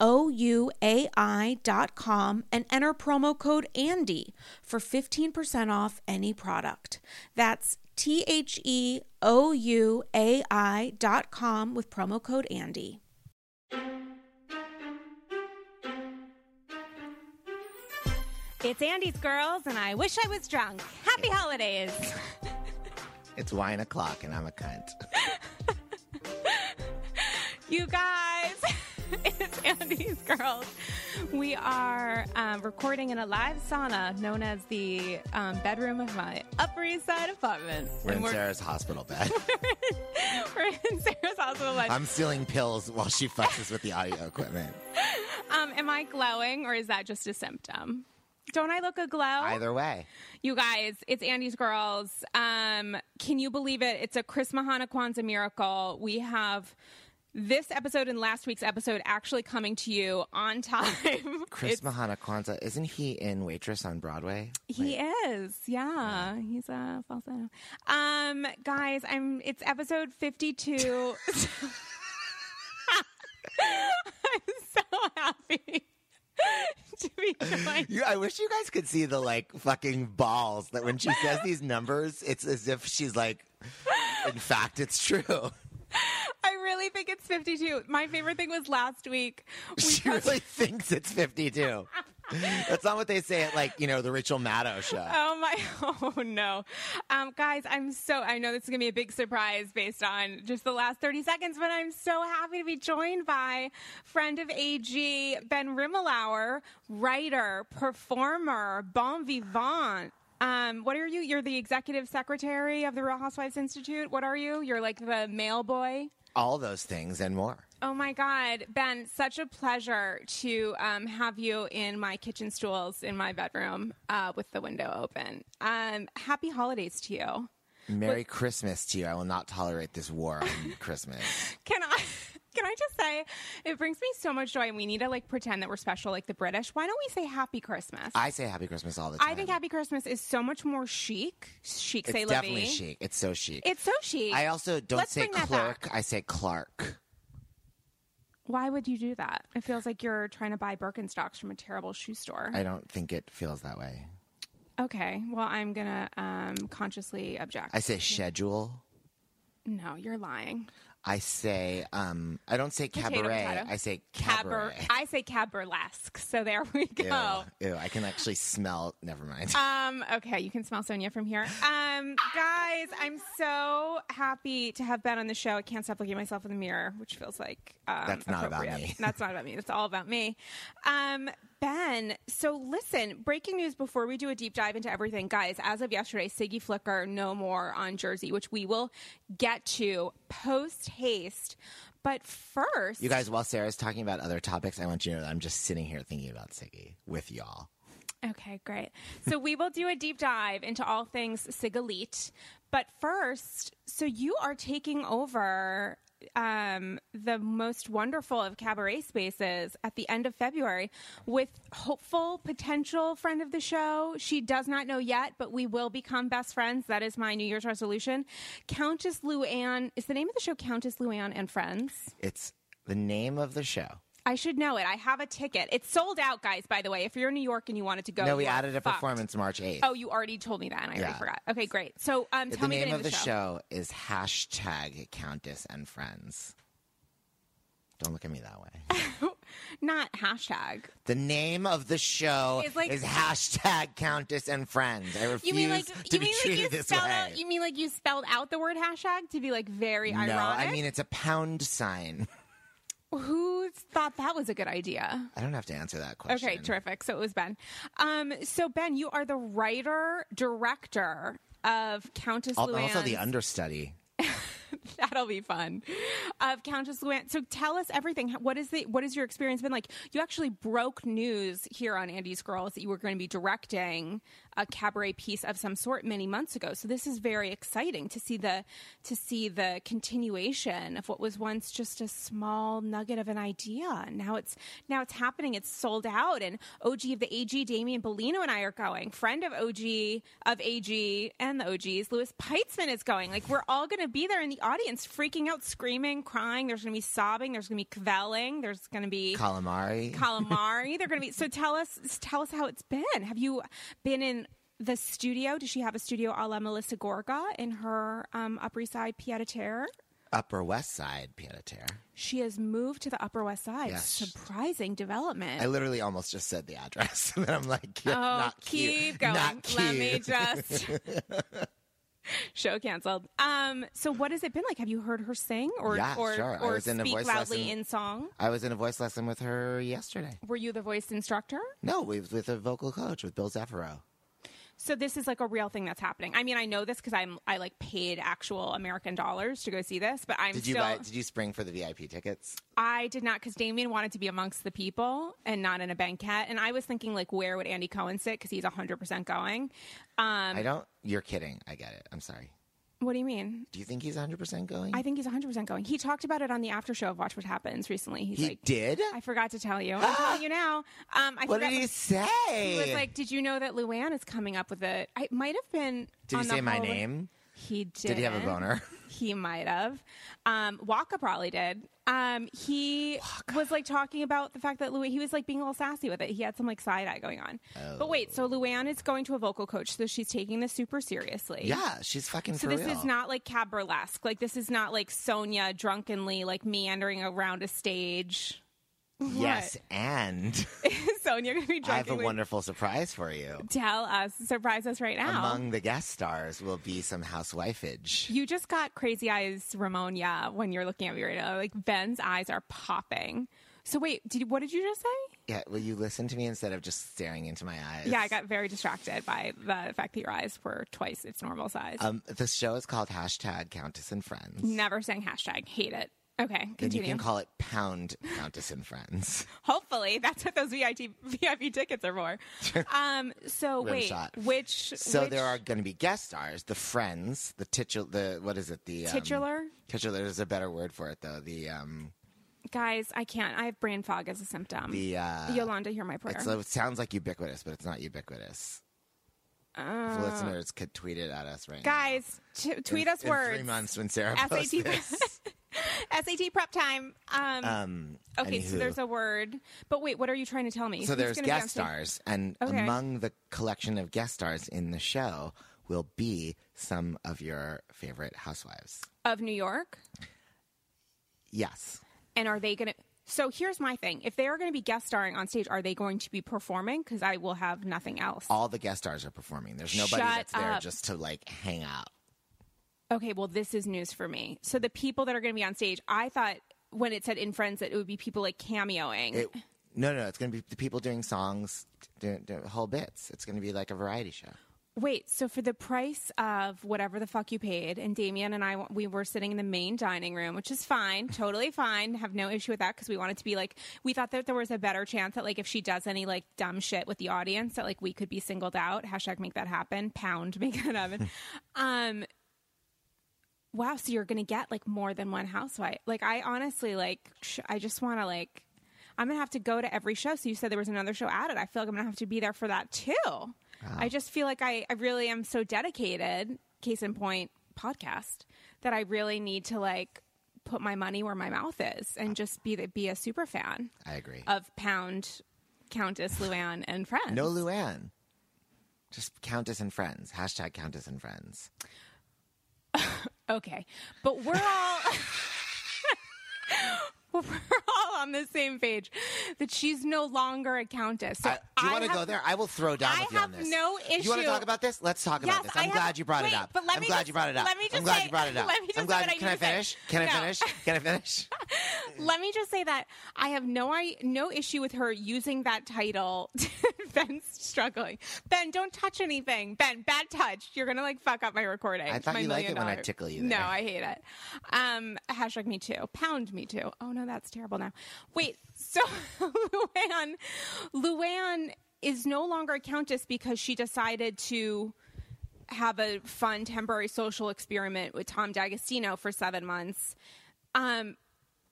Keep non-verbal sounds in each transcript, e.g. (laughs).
ouai.com and enter promo code ANDY for 15% off any product. That's T H E O U A I.com with promo code ANDY. It's Andy's Girls, and I wish I was drunk. Happy holidays. It's wine o'clock and I'm a cunt. (laughs) you guys. It's Andy's Girls. We are um, recording in a live sauna known as the um, bedroom of my Upper East Side apartment. We're And in Sarah's hospital bed. (laughs) we're in Sarah's hospital bed. I'm stealing pills while she fucks with the audio equipment. (laughs) Um, am I glowing or is that just a symptom? Don't I look a glow? Either way. You guys, it's Andy's Girls. Um, can you believe it? It's a Chris Mahana Kwanzaa miracle. We have this episode and last week's episode actually coming to you on (laughs) time. Chris Mahana Kwanzaa, isn't he in Waitress on Broadway? He is, yeah. He's a falsetto. Um, guys, I'm. It's episode fifty-two. (laughs) (laughs) I'm so happy to be. You, I wish you guys could see the like fucking balls that when she says these numbers, it's as if she's like, in fact, it's true. I really think it's fifty-two. My favorite thing was last week. (laughs) We She really thinks it's 52. That's not what they say at like, you know, the Rachel Maddow show. (laughs) Oh my! (laughs) Oh no, um, guys! I'm so. I know this is gonna be a big surprise based on just the last 30 seconds, but I'm so happy to be joined by friend of AG Ben Rimalower, writer, performer, bon vivant. Um, what are you? You're the executive secretary of the Real Housewives Institute. What are you? You're like the mail boy. All those things and more. Oh my God, Ben, such a pleasure to um, have you in my kitchen stools in my bedroom uh, with the window open. Um, happy holidays to you. Merry Christmas to you. I will not tolerate this war on (laughs) Christmas. Can I? Just say, it brings me so much joy, and we need to like pretend that we're special, like the British. Why don't we say Happy Christmas? I say Happy Christmas all the time. I think Happy Christmas is so much more chic. Chic, It's say definitely Levy. chic. It's so chic. It's so chic. I also don't Let's say clerk. I say Clark. Why would you do that? It feels like you're trying to buy Birkenstocks from a terrible shoe store. I don't think it feels that way. okay, well, I'm gonna um, consciously object. I say schedule. No, you're lying. I say um I don't say cabaret. potato. I say Cab cabaret. I say caburlesque. So there we go. Ew, ew, I can actually smell. Never mind. Um, okay, you can smell Sonia from here. Um, guys, I'm so happy to have been on the show. I can't stop looking at myself in the mirror, which feels like um, That's not about me. That's not about me. That's all about me. Um, Ben, so listen, breaking news before we do a deep dive into everything, guys. As of yesterday, Siggy Flicker no more on Jersey, which we will get to post haste. But first, You guys, while Sarah's talking about other topics, I want you to know that I'm just sitting here thinking about Siggy with y'all. Okay, great. So we will do a deep dive into all things Sigalit. But first, so you are taking over um, the most wonderful of cabaret spaces at the end of February with hopeful potential friend of the show. She does not know yet, but we will become best friends. That is my New Year's resolution. Countess Luann is the name of the show. Countess Luann and Friends. It's the name of the show. I should know it. I have a ticket. It's sold out, guys. By the way, if you're in New York and you wanted to go, no, we added a fucked. performance March 8th. Oh, you already told me that, and I Yeah. already forgot. Okay, great. So, um, tell the me name the name of the show is hashtag Countess and Friends. Don't look at me that way. (laughs) Not hashtag. The name of the show It's like- is hashtag Countess and Friends. I refuse You mean like to you be mean like treated you this spelled way. out? You mean like you spelled out the word hashtag to be like very no, ironic? I mean it's a pound sign. (laughs) who thought that was a good idea? I don't have to answer that question. Okay, terrific. So it was Ben. Um, so Ben, you are the writer director of Countess Al- Also the understudy. (laughs) That'll be fun. Of Countess Luann. So tell us everything. What is the what has your experience been like? You actually broke news here on Andy's Girls that you were going to be directing a cabaret piece of some sort many months ago. So this is very exciting to see the to see the continuation of what was once just a small nugget of an idea. Now it's now it's happening. It's sold out. And OG of the AG, Damian Bellino and I are going. Friend of OG of AG and the OGs, Louis Peitzman is going. Like we're all going to be there in the audience, freaking out, screaming, crying. There's going to be sobbing. There's going to be kvelling. There's going to be Calamari. calamari. They're going to be. So tell us, tell us how it's been. Have you been in the studio? Does she have a studio a la Melissa Gorga in her um, Upper East Side pied a terre? Upper West Side pied a terre. She has moved to the Upper West Side. Yes. Surprising development. I literally almost just said the address, (laughs) and then I'm like, yeah, oh, not keep cute. going. Not Let me (laughs) just. (laughs) Show canceled. Um. So, what has it been like? Have you heard her sing, or Yeah, or, sure. I or was in a speak voice loudly lesson. in song? I was in a voice lesson with her yesterday. Were you the voice instructor? No, we was with a vocal coach with Bill Zeffiro. So this is like a real thing that's happening. I mean, I know this because I'm I like paid actual American dollars to go see this, but I'm Did you still buy? Did you spring for the VIP tickets? I did not because Damien wanted to be amongst the people and not in a banquet, and I was thinking like where would Andy Cohen sit because he's 100 percent going. Um, I don't. You're kidding. I get it. I'm sorry. What do you mean? Do you think he's 100 percent going? I think he's 100 percent going. He talked about it on the after show of Watch What Happens recently. He's he like, did. I forgot to tell you. (gasps) I'm telling you now. Um, I what did he say? He was like, "Did you know that Luann is coming up with it? I might have been." did he say my name? He did. Did he have a boner? (laughs) He might have. Um, Wacha probably did. Um, he was like talking about the fact that Louis, he was like being a little sassy with it. He had some like side eye going on. But wait, so Luann is going to a vocal coach, so she's taking this super seriously. Yeah, she's fucking So this real. is not like cab burlesque. Like this is not like Sonia drunkenly like meandering around a stage. Yes, and (laughs) Sonia gonna be I have a drunkenly. wonderful surprise for you. Tell us, surprise us right now. Among the guest stars will be some housewifeage. You just got crazy eyes, Ramon. Yeah, when you're looking at me right now, like Ben's eyes are popping. So wait, did what did you just say? Yeah, will you listen to me instead of just staring into my eyes? Yeah, I got very distracted by the fact that your eyes were twice its normal size. Um, the show is called hashtag Countess and Friends. Never saying hashtag. Hate it. Okay, Then you can call it Pound Countess and Friends. (laughs) Hopefully, that's what those VIP VIP tickets are for. (laughs) um. So Rim wait, shot. which So which there are going to be guest stars, the Friends, the titular, the what is it? The um, titular Titular is a better word for it though. The um, guys. I can't. I have brain fog as a symptom. the uh, Yolanda, hear my prayer. it sounds like ubiquitous, but it's not ubiquitous. If listeners could tweet it at us right Uh, guys, t- tweet In- us in words. Three months when Sarah posts (laughs) this. (laughs) SAT prep time. Um. Um, okay, so there's a word, but wait, what are you trying to tell me? So Who's there's guest stars, and Okay. among the collection of guest stars in the show will be some of your favorite housewives. of New York, Yes. and are they going to? So here's my thing: if they are going to be guest starring on stage, are they going to be performing? Because I will have nothing else. All the guest stars are performing. There's nobody Shut that's there up. just to like hang out. Okay, well, this is news for me. So the people that are going to be on stage, I thought when it said in Friends that it would be people like cameoing. It, no, no, it's going to be the people doing songs, doing, doing whole bits. It's going to be like a variety show. Wait, so for the price of whatever the fuck you paid, and Damien and I, we were sitting in the main dining room, which is fine, totally (laughs) fine, have no issue with that because we wanted to be like, we thought that there was a better chance that like if she does any like dumb shit with the audience, that like we could be singled out. Hashtag make that happen. Pound (laughs) make that happen. (laughs) um, wow, so you're gonna get like more than one housewife. Like I honestly like, sh- I just want to like. I'm gonna have to go to every show. So you said there was another show added. I feel like I'm gonna have to be there for that too. I just feel like I, I really am so dedicated. Case in point, podcast that I really need to like put my money where my mouth is and just be the, be a super fan I agree. of Pound, Countess Luann, and friends. no Luann. Just Countess and Friends. Hashtag Countess and Friends. (laughs) Okay, but we're all (laughs) we're all on the same page that she's no longer a countess. So I- do you want to go there? I will throw down I with you on have this. no Do you want to talk about this? Let's talk Yes, about this. I I'm have- glad you brought wait, it up. but let I'm me glad just- you brought it up. let me just I'm glad say- you brought it (laughs) up. let me just I'm glad. you, can I need to say. finish? Can I finish? Can I finish? (laughs) Let me just say that I have no I no issue with her using that title. (laughs) Ben's struggling. Ben, don't touch anything. Ben, bad touch. You're gonna like fuck up my recording. I thought my you like it when I tickle you No. I hate it. Um, hashtag me too. Pound me too. Oh no, that's terrible now. Wait, so (laughs) Luann, Luann is no longer a countess because she decided to have a fun temporary social experiment with Tom D'Agostino for seven months. Um,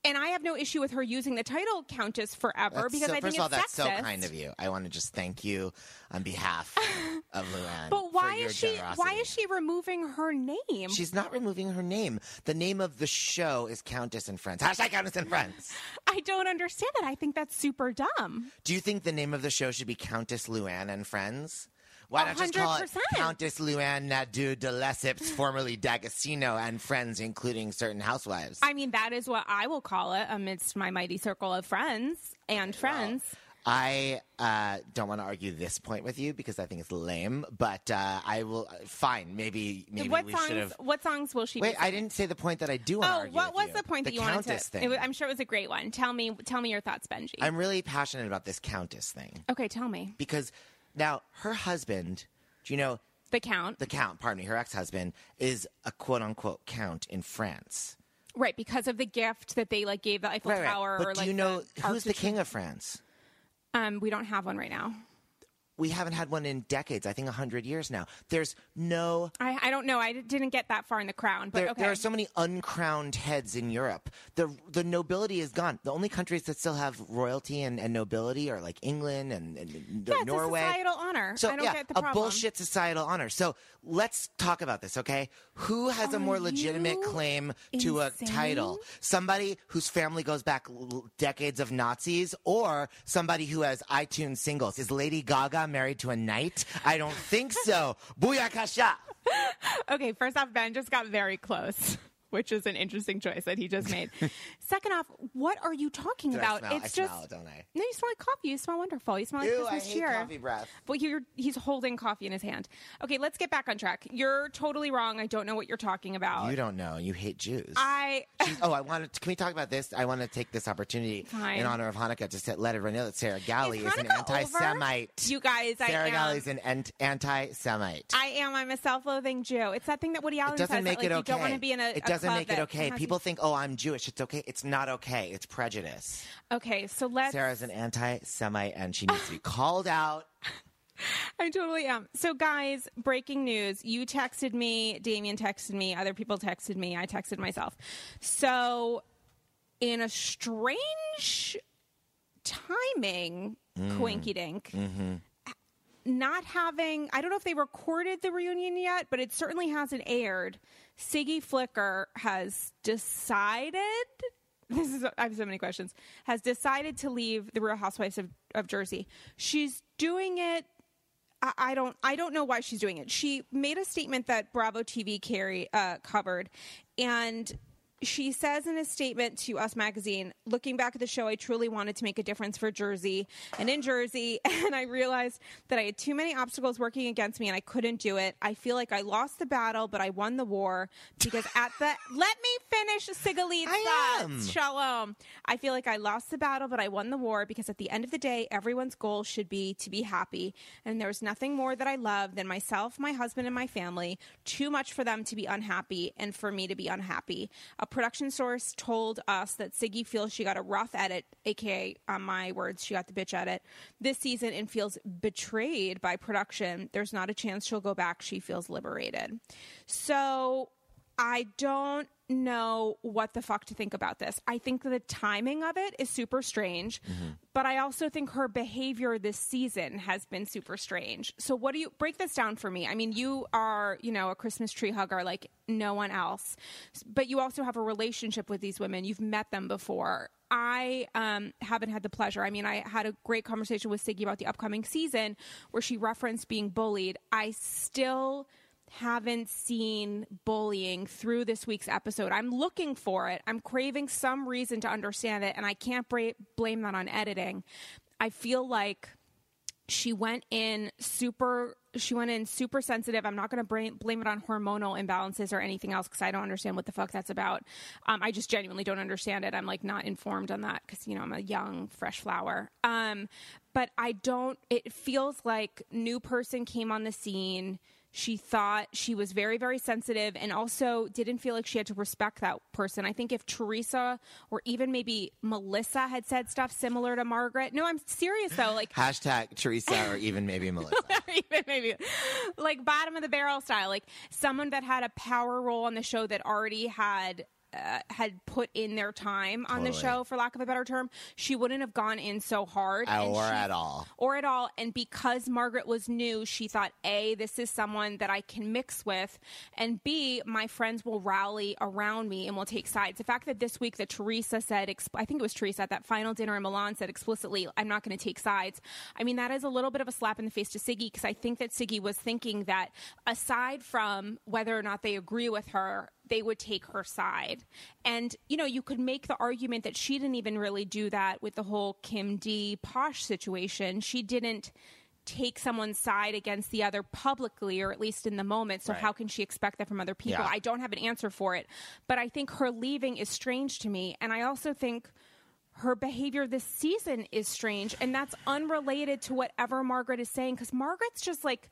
and I have no issue with her using the title countess forever That's because so, I think first of all, it's that's so kind of you. I want to just thank you on behalf of (laughs) Luann. But why is she? Why is she removing her name? She's not removing her name. The name of the show is Countess and Friends. Hashtag Countess and Friends. (laughs) I don't understand it. I think that's super dumb. Do you think the name of the show should be Countess Luann and Friends? Why not just call it 100%. Countess Luann Nadeau de Lesseps, (sighs) formerly D'Agostino, and Friends, including certain housewives? I mean, that is what I will call it amidst my mighty circle of friends and friends. I uh, don't want to argue this point with you because I think it's lame, but uh, I will. Fine, maybe maybe what we songs? should have. What songs will she? Wait, be I didn't say the point that I do want to Oh, argue. what with was you. the point that you wanted to? thing? it was- I'm sure it was a great one. Tell me, tell me your thoughts, Benji. I'm really passionate about this Countess thing okay, tell me. because now her husband, do you know The count, the count? Pardon me, her ex-husband is a quote unquote count in France. right? Because of the gift that they like gave the Eiffel Right, right. Tower. But or do like you know who's the king of France? Um, we don't have one right now. We haven't had one in decades. I think hundred years now. There's no I, I don't know. I didn't get that far in the crown, but There, okay. there are so many uncrowned heads in Europe. The the nobility is gone. The only countries that still have royalty and, and nobility are like England and, and yeah, it's Norway. a societal honor. So I don't yeah, get the a problem. bullshit societal honor. So let's talk about this, okay? Who has a more legitimate claim to a title? Somebody whose family goes back decades of Nazis, or somebody who has iTunes singles? Is Lady Gaga married to a knight? I don't think so. (laughs) Booyakasha. Okay, first off, Ben just got very close, which is an interesting choice that he just made. (laughs) Second off, what are you talking I about? smell? I it's smell just it, don't I? no, you smell like coffee. You smell wonderful. You smell like Ew, I Christmas hate cheer. coffee breath. But you're, he's holding coffee in his hand. Okay, let's get back on track. You're totally wrong. I don't know what you're talking about. You don't know. You hate Jews. I (laughs) oh, I wanted. To, can we talk about this? I want to take this opportunity Fine. in honor of Hanukkah just to let everyone know that Sarah Galli Is an Hanukkah anti-Semite. You guys, I Sarah am. is an ant- anti-Semite. I am. I'm a self-loathing Jew. It's that thing that Woody Allen it doesn't says make that, it like, okay. You don't want to be in a. it a doesn't club make it okay. People think, oh, I'm Jewish. It's okay. It's not okay. It's prejudice. Okay, so let's. Sarah's an anti-Semite, and she needs to be (laughs) called out. I totally am. So, guys, breaking news. You texted me, Damien texted me, other people texted me, I texted myself. So, in a strange timing, mm-hmm. Quinky Dink, mm-hmm. not having, I don't know if they recorded the reunion yet, but it certainly hasn't aired. Siggy Flicker has decided. This is I have so many questions. Has decided to leave the Real Housewives of, of Jersey. She's doing it I don't I don't know why she's doing it. She made a statement that Bravo TV carry uh, covered, and she says in a statement to Us Magazine, looking back at the show, I truly wanted to make a difference for Jersey and in Jersey. (laughs) And I realized that I had too many obstacles working against me and I couldn't do it. I feel like I lost the battle, but I won the war because (sighs) at the, let me finish Sigalit's I am. Shalom. I feel like I lost the battle, but I won the war because at the end of the day, everyone's goal should be to be happy. And there's nothing more that I love than myself, my husband, and my family. Too much for them to be unhappy and for me to be unhappy. A production source told us that Siggy feels she got a rough edit, aka, on uh, my words, she got the bitch edit, this season and feels betrayed by production. There's not a chance she'll go back. She feels liberated. So I don't know what the fuck to think about this. I think the timing of it is super strange, but I also think her behavior this season has been super strange. So what do you break this down for me? I mean, you are, you know, a Christmas tree hugger like no one else. But you also have a relationship with these women. You've met them before. I um, haven't had the pleasure. I mean, I had a great conversation with Siggy about the upcoming season where she referenced being bullied. I still haven't seen bullying through this week's episode. I'm looking for it. I'm craving some reason to understand it, and I can't bra- blame that on editing. I feel like she went in super she went in super sensitive i'm not going to blame, it on hormonal imbalances or anything else because i don't understand what the fuck that's about um, i just genuinely don't understand it i'm like not informed on that because you know i'm a young fresh flower um, but i don't it feels like new person came on the scene she thought she was very very sensitive and also didn't feel like she had to respect that person i think if teresa or even maybe melissa had said stuff similar to margaret no i'm serious though like (laughs) Hashtag Teresa or even maybe (laughs) Melissa. even maybe like bottom of the barrel style, like someone that had a power role on the show that already had. Uh, had put in their time on the show, for lack of a better term, she wouldn't have gone in so hard, and or she- at all. or at all. And because Margaret was new, she thought A, this is someone that I can mix with, and B, my friends will rally around me and will take sides. The fact that this week that Teresa said, exp- I think it was Teresa at that final dinner in Milan said explicitly, I'm not going to take sides. I mean, that is a little bit of a slap in the face to Siggy because I think that Siggy was thinking that aside from whether or not they agree with her, they would take her side. And, you know, you could make the argument that she didn't even really do that with the whole Kim D posh situation. She didn't take someone's side against the other publicly or at least in the moment. So Right. how can she expect that from other people? Yeah. I don't have an answer for it. But I think her leaving is strange to me. And I also think her behavior this season is strange and that's unrelated to whatever Margaret is saying cuz Margaret's just like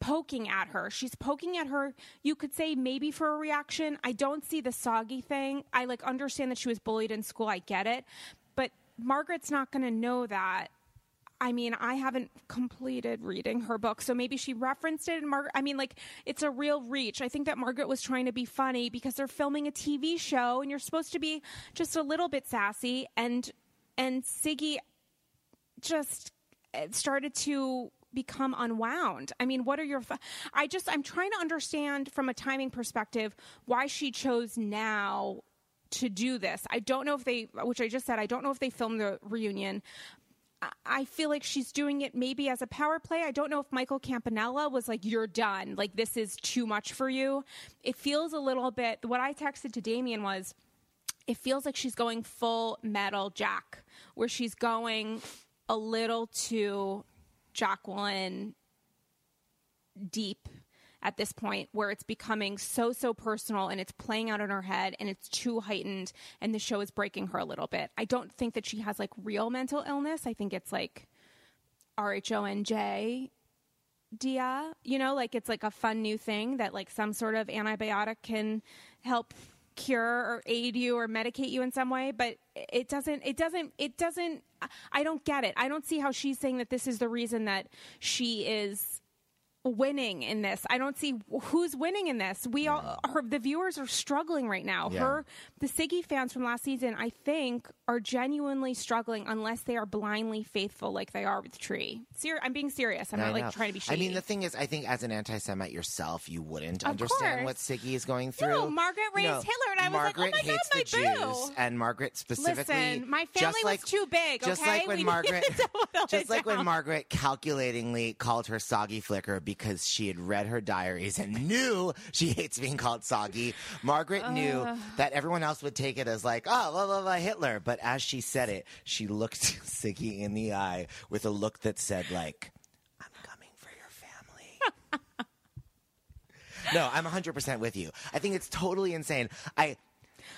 poking at her. She's poking at her you could say maybe for a reaction. I don't see the soggy thing. I like understand that she was bullied in school. I get it. But Margaret's not going to know that I mean, I haven't completed reading her book, so maybe she referenced it. And Margaret, I mean, like it's a real reach. I think that Margaret was trying to be funny because they're filming a TV show, and you're supposed to be just a little bit sassy. And and Siggy just eh, started to become unwound. I mean, what are your? I just I'm trying to understand from a timing perspective why she chose now to do this. I don't know if they, which I just said, I don't know if they filmed the reunion. I- feel like she's doing it maybe as a power play. I don't know if Michael Campanella was like, "You're done. Like this is too much for you." It feels a little bit. What I texted to Damien was, it feels like she's going full metal Jack, where she's going a little too Jacqueline deep at this point where it's becoming so so personal and it's playing out in her head and it's too heightened and the show is breaking her a little bit. I don't think that she has like real mental illness. I think it's like R H O N J dia, you know, like it's like a fun new thing that like some sort of antibiotic can help cure or aid you or medicate you in some way, but it doesn't it doesn't it doesn't I don't get it. I don't see how she's saying that this is the reason that she is winning in this. I don't see who's winning in this. We all her the viewers are struggling right now. Yeah. Her the Siggy fans from last season, I think, are genuinely struggling unless they are blindly faithful like they are with Tree. Ser- I'm being serious. I'm I not like trying to be I mean, the thing is, I think as an anti-Semite yourself, you wouldn't Of understand what course. Siggy is going through. No, Margaret raised Hitler, and I was like, oh Margaret my God, hates my the boo. Jews, and Margaret specifically. Listen, my family just was like, too big, Just okay? like when We Margaret, needed to whittle just like when. Margaret calculatingly called her soggy flicker because she had read her diaries and knew she hates being called soggy. Margaret knew uh. that everyone else would take it as like, oh, blah, blah, blah, Hitler. But as she said it, she looked (laughs) Siggy in the eye with a look that said, like, I'm coming for your family. (laughs) no, I'm 100% with you. I think it's totally insane. I.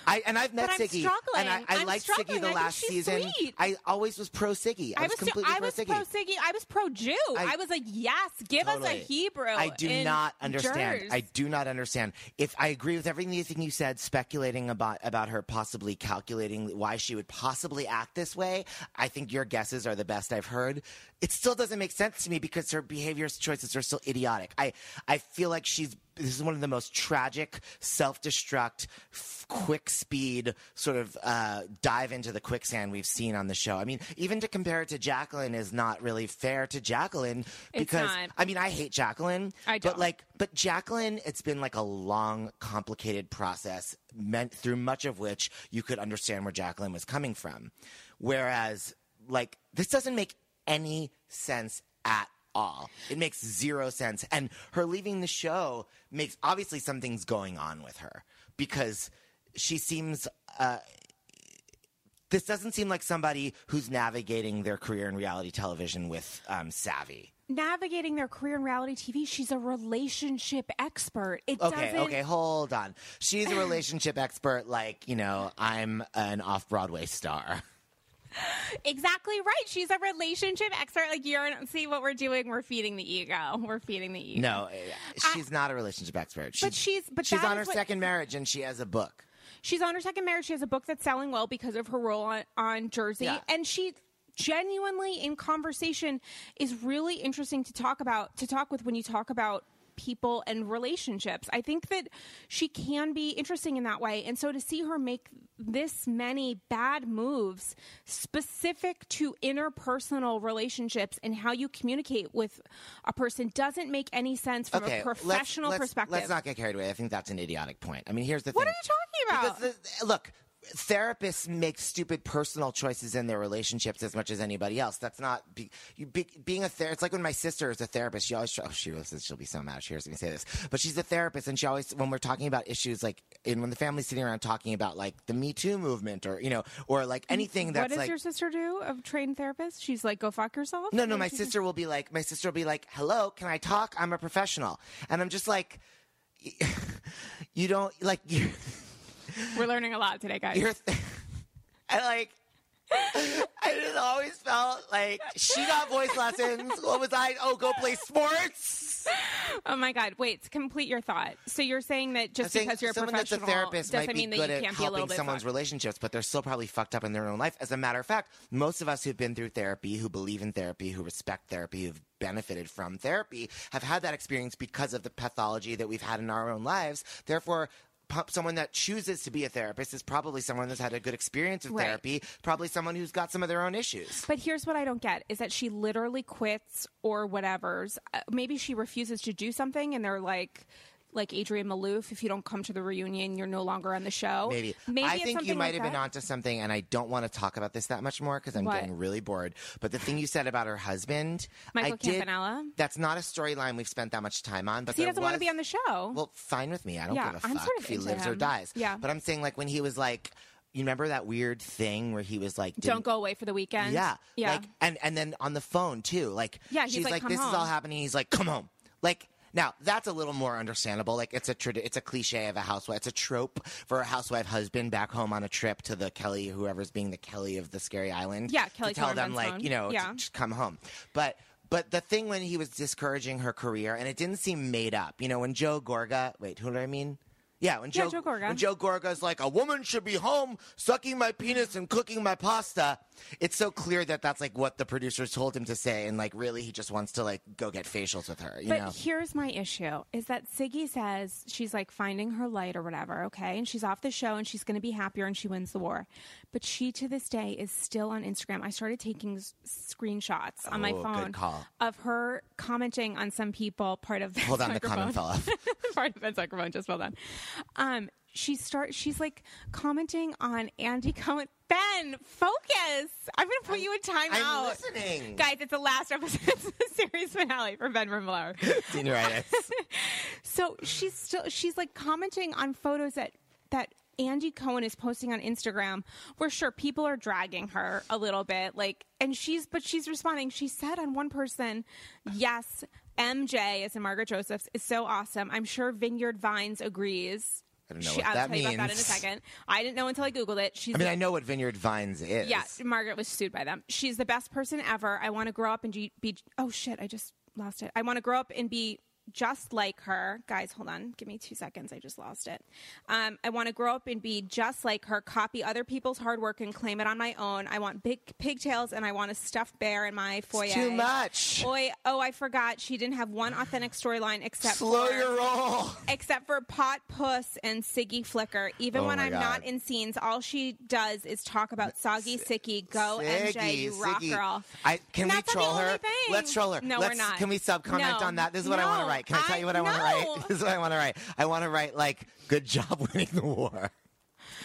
I, and I've met But Siggy, and I, I liked Siggy struggling. the I last season. sweet. I always was pro Siggy. I, I was was, completely I pro was Siggy. pro Siggy. I was pro Jew. I- I, was like, yes, give us a Hebrew. I do not understand. Jers. I do not understand. If I agree with everything you said, speculating about about her possibly calculating why she would possibly act this way, I think your guesses are the best I've heard. It still doesn't make sense to me because her behavior choices are still idiotic. I I feel like she's this is one of the most tragic, self-destruct, f- quick speed sort of uh, dive into the quicksand we've seen on the show. I mean, even to compare it to Jacqueline is not really fair to Jacqueline because. I mean, I hate Jacqueline. I But don't. like, but Jacqueline, it's been like a long, complicated process, meant through much of which you could understand where Jacqueline was coming from. Whereas, like, this doesn't make any sense at all. It makes zero sense. And her leaving the show makes obviously something's going on with her because she seems. Uh, this doesn't seem like somebody who's navigating their career in reality television with um, savvy. navigating their career in reality TV. She's a relationship expert. It Okay, doesn't. okay, hold on. She's a relationship expert, like, you know, I'm an off Broadway star. (laughs) Exactly right. She's a relationship expert. Like you're not see what we're doing. We're feeding the ego. We're feeding the ego. No, eh, she's not a relationship expert. But she's- but she's on her what- second marriage and she has a book. She's on her second marriage. She has a book that's selling well because of her role on, on Jersey. Yeah. And she genuinely in conversation is really interesting to talk about to talk with when you talk about people and relationships. I think that she can be interesting in that way. And so to see her make this many bad moves specific to interpersonal relationships and how you communicate with a person doesn't make any sense from Okay, a professional let's, let's, perspective. Let's not get carried away. I think that's an idiotic point. I mean, here's the What thing. What are you talking about? Because the, look, therapists make stupid personal choices in their relationships as much as anybody else. That's not be, you, be, being a therapist. It's like when my sister is a therapist. She always, oh, she listens. She'll be so mad. She hears me say this, but she's a therapist, and she always, when we're talking about issues like, and when the family's sitting around talking about like the Me Too movement, or you know, or like mm, anything that's what does like. your sister do? A trained therapist? She's like, go fuck yourself. no, no, my sister will be like, my sister will be like, hello, can I talk? I'm a professional. And I'm just like, (laughs) you don't, like, you're, We're learning a lot today, guys. you're (laughs) I like. I just always felt like she got voice lessons. What was I? Oh, go play sports. oh my god! Wait, complete your thought. So you're saying that just think because you're a someone that's a professional therapist doesn't might be mean that good you at can't be a little helping bit someone's fucked. relationships, but they're still probably fucked up in their own life. As a matter of fact, most of us who've been through therapy, who believe in therapy, who respect therapy, who've benefited from therapy, have had that experience because of the pathology that we've had in our own lives. Therefore. Someone that chooses to be a therapist is probably someone that's had a good experience with Right. therapy, probably someone who's got some of their own issues. But here's what I don't get is that she literally quits or whatever's. Uh, maybe she refuses to do something, and they're like. Like Adrienne Maloof, if you don't come to the reunion, you're no longer on the show. Maybe. Maybe I think you might like have been onto something, and I don't want to talk about this that much more because I'm What? getting really bored. But the thing you said about her husband, Michael I did, Campanella? That's not a storyline we've spent that much time on. But He doesn't want to be on the show. Well, fine with me. I don't Yeah, give a fuck sort of if he lives or dies. Yeah. But I'm saying like when he was like, you remember that weird thing where he was like, don't go away for the weekend. yeah, yeah. Like, and and then on the phone too. Like, Yeah, she's like, like, "Come this is all happening. He's like, come home. Like. Now that's a little more understandable. Like it's a trad- it's a cliche of a housewife. It's a trope for a housewife husband back home on a trip to the Kelly, whoever's being the Kelly of the scary island. Yeah, Kelly to tell them like you know Yeah. just come home. But but the thing when he was discouraging her career, and it didn't seem made up. You know when Joe Gorga. Wait, who do I mean? Yeah, when Yeah, Joe, Joe Gorga. when Joe Gorga's like, a woman should be home sucking my penis and cooking my pasta. It's so clear that that's like what the producers told him to say, and like really he just wants to like go get facials with her. You But know? here's my issue is that Siggy says she's like finding her light or whatever, okay? And she's off the show and she's going to be happier and she wins the war. But she to this day is still on Instagram. I started taking s- screenshots on my Oh, good phone call. of her commenting on some people. Part of the Hold on, the comment fell off. (laughs) part of Ben's microphone just fell down. Um, she start. She's like commenting on Andy Cohen. Ben, focus! I'm gonna put you in timeout. I'm listening. Guys, it's the last episode of the (laughs) series finale for Ben Rimalower. Senioritis. (laughs) So she's still she's like commenting on photos that that Andy Cohen is posting on Instagram where sure people are dragging her a little bit like and she's but she's responding she said on one person yes MJ as in Margaret Josephs is so awesome I'm sure Vineyard Vines agrees I don't know She- what I'll that tell you about that in a second I didn't know until I googled it she's I mean, I know what Vineyard Vines is. yeah, Margaret was sued by them. She's the best person ever. I want to grow up and be. Oh shit! I just lost it. I want to grow up and be just like her. Guys, hold on. Give me two seconds. I just lost it. Um, I want to grow up and be just like her. Copy other people's hard work and claim it on my own. I want big pigtails and I want a stuffed bear in my foyer. It's too much. Oi, oh, I forgot. She didn't have one authentic storyline except Slow for your roll. except for Pot Puss and Siggy Flicker. Even Oh when I'm God. not in scenes, all she does is talk about Soggy Sicky. Go MJ, Siggy, you rock Siggy. girl. I, can And we that's not the troll her? only thing. Let's troll her. No, Let's, we're not. Can we sub comment No. on that? This is what I want to No. Write. Can I tell you what I want to write? (laughs) This is what I want to write. I want to write like, "Good job (laughs) winning the war."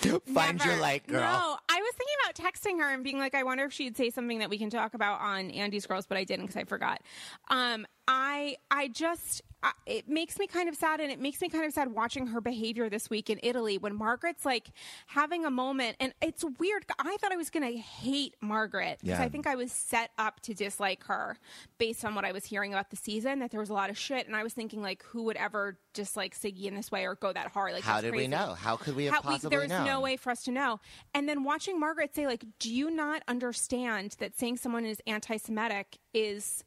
Find your Never. light, girl. No, I was thinking about texting her and being like, I wonder if she'd say something that we can talk about on Andy's Girls, but I didn't because I forgot. Um, I I just I, it makes me kind of sad, and it makes me kind of sad watching her behavior this week in Italy when Margaret's like having a moment, and it's weird. I thought I was going to hate Margaret because Yeah. I think I was set up to dislike her based on what I was hearing about the season. That there was a lot of shit, and I was thinking like, who would ever dislike Siggy in this way or go that hard? Like, How did we know? How could we have How- possibly there was no way for us to know. And then watching Margaret say, like, do you not understand that saying someone is anti Semitic is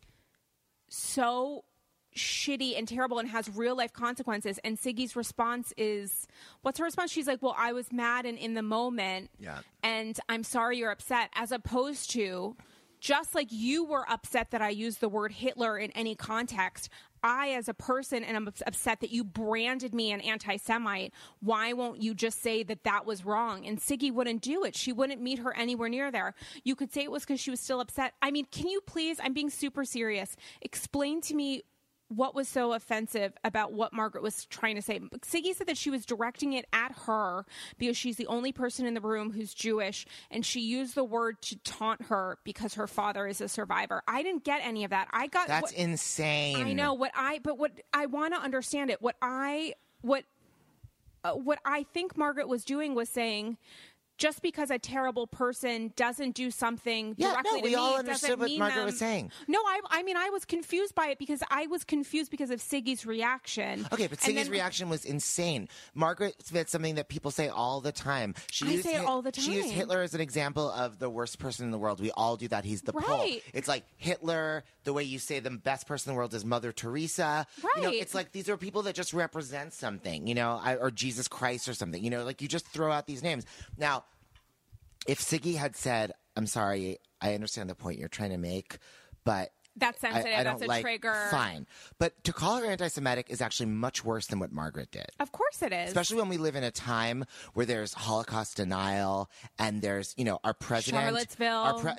so shitty and terrible and has real life consequences? And Siggy's response is what's her response? She's like, Well, I was mad and in the moment. Yeah. And I'm sorry you're upset, as opposed to just like you were upset that I used the word Hitler in any context, I, as a person, and I'm upset that you branded me an anti Semite. Why won't you just say that that was wrong? And Siggy wouldn't do it. She wouldn't meet her anywhere near there. You could say it was because she was still upset. I mean, can you please, I'm being super serious, explain to me what was so offensive about what Margaret was trying to say. Siggy said that she was directing it at her because she's the only person in the room who's Jewish, and she used the word to taunt her because her father is a survivor. I didn't get any of that. I got That's what- insane. I know what I, but what I want to understand it. What I, what, uh, what I think Margaret was doing was saying. Just because a terrible person doesn't do something Yeah, directly no, to we me all understood what Margaret them- was saying. No, I, I mean, I was confused by it because I was confused because of Siggy's reaction. Okay, but Siggy's then- reaction was insane. Margaret said something that people say all the time. She I used say it all the time. She used. Hitler as an example of the worst person in the world. We all do that. He's the pole. It's like Hitler. The way you say the best person in the world is Mother Teresa. You know, Right. it's like these are people that just represent something. You know, I, or Jesus Christ or something. You know, like you just throw out these names. Now, if Siggy had said, "I'm sorry, I understand the point you're trying to make, but." That's sensitive. I That's don't a like, trigger. Fine, but to call her anti-Semitic is actually much worse than what Margaret did. Of course it is. Especially when we live in a time where there's Holocaust denial and there's, you know, our president, Charlottesville. our pre-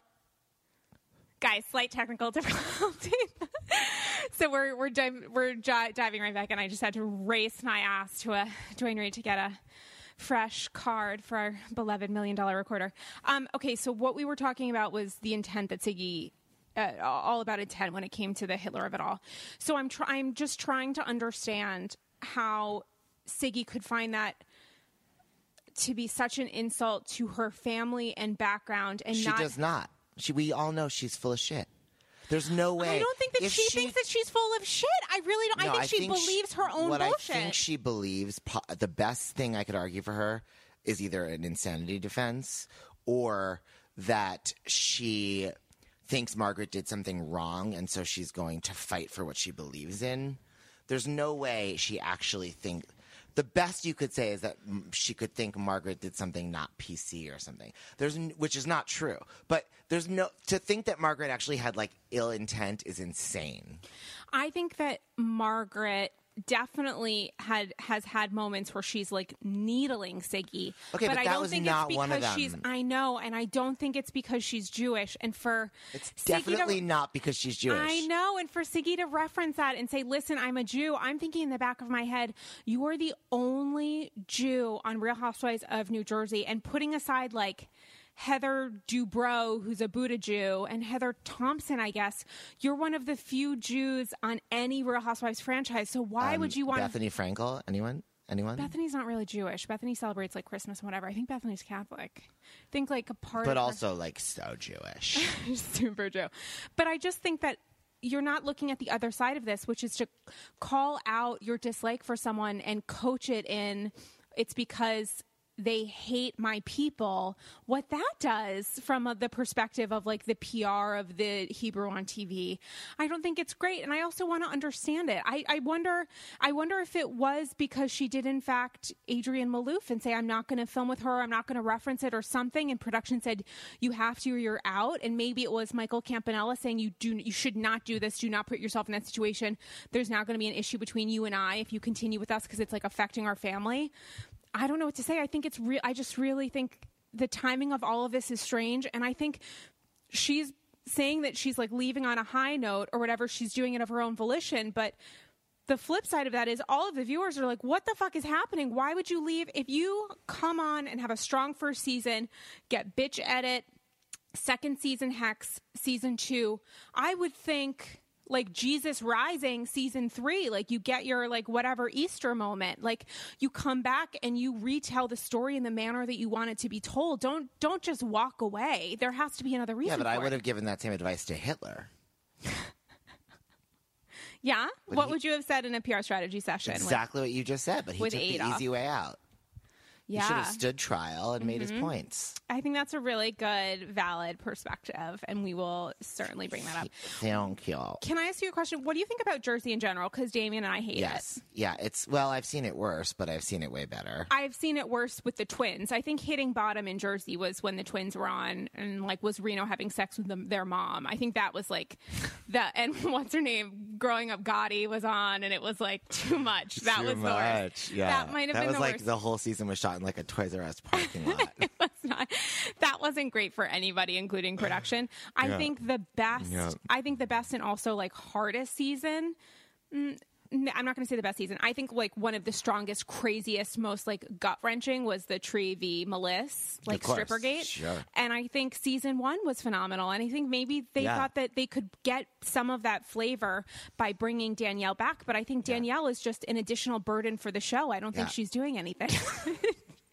Guys, slight technical (laughs) difficulty. so we're we're div- we're j- diving right back, and I just had to race my ass to a Duane Reade to get a fresh card for our beloved million dollar recorder. Um, okay, so what we were talking about was the intent that Siggy. Uh, all about intent when it came to the Hitler of it all. So I'm try- I'm just trying to understand how Siggy could find that to be such an insult to her family and background, and she not does not. She, we all know she's full of shit. There's no way. I don't think that if she, thinks that she's full of shit. I really don't. No, I think she sh- believes her own what bullshit. I think she believes, po- the best thing I could argue for her is either an insanity defense or that she thinks Margaret did something wrong and so she's going to fight for what she believes in. There's no way she actually think the best you could say is that she could think Margaret did something not PC or something. There's which is not true. But there's no to think that Margaret actually had like ill intent is insane. I think that Margaret definitely had has had moments where she's like needling Siggy. Okay, but I that don't was think not it's because she's. I know, and I don't think it's because she's Jewish. And for It's Siggy to- definitely not because she's Jewish. I know. And for Siggy to reference that and say, listen, I'm a Jew, I'm thinking in the back of my head, you are the only Jew on Real Housewives of New Jersey. And putting aside like Heather Dubrow, who's a Buddha Jew, and Heather Thomson, I guess, you're one of the few Jews on any Real Housewives franchise. So why Um, would you want Bethenny Frankel? Anyone? Anyone? Bethenny's not really Jewish. Bethenny celebrates like Christmas and whatever. I think Bethenny's Catholic. I think like a part but of her- also like so Jewish. (laughs) super Jew. But I just think that you're not looking at the other side of this, which is to call out your dislike for someone and coach it in it's because they hate my people. What that does from the perspective of like the PR of the Hebrew on TV, I don't think it's great. And I also want to understand it. I, I wonder, I wonder if it was because she did in fact Adrienne Maloof and say, I'm not going to film with her. I'm not going to reference it or something. And production said, you have to or you're out. And maybe it was Michael Campanella saying, you do, you should not do this. Do not put yourself in that situation. There's now going to be an issue between you and I if you continue with us because it's like affecting our family. I don't know what to say. I think it's real. I just really think the timing of all of this is strange. And I think she's saying that she's like leaving on a high note or whatever. She's doing it of her own volition. But the flip side of that is all of the viewers are like, what the fuck is happening? Why would you leave? If you come on and have a strong first season, get bitch edit, second season hex, season two, I would think like Jesus Rising season three, like you get your like whatever Easter moment, like you come back and you retell the story in the manner that you want it to be told. Don't don't just walk away. There has to be another reason. yeah, but I would it. have given that same advice to Hitler. (laughs) Yeah, what he- would you have said in a PR strategy session? Exactly what you just said, but he with took the easy way out. He should yeah, Mm-hmm. have stood trial and made his points. I think that's a really good, valid perspective, and we will certainly bring that up. Thank you. Can I ask you a question? What do you think about Jersey in general? Because Damien and I hate it. Yeah, it's well, I've seen it worse, but I've seen it way better. I've seen it worse with the twins. I think hitting bottom in Jersey was when the twins were on, and like was Reno having sex with them, their mom. I think that was like (laughs) the and (laughs) what's her name? Growing up, Gotti was on, and it was like too much. That Too was the worst. much. Yeah. that might have that been was the like worst. the whole season was shot in like a Toys R Us (laughs) parking lot. was not that wasn't great for anybody including production i Yeah. think the best Yeah. i think the best and also like hardest season mm, n- I'm not going to say the best season. I think like one of the strongest, craziest, most like gut wrenching was the Tree v. Meliss, like course. Strippergate. Sure. And I think season one was phenomenal. And I think maybe they Yeah. thought that they could get some of that flavor by bringing Danielle back. But I think Danielle is just an additional burden for the show. I don't think Yeah. she's doing anything. (laughs) (laughs)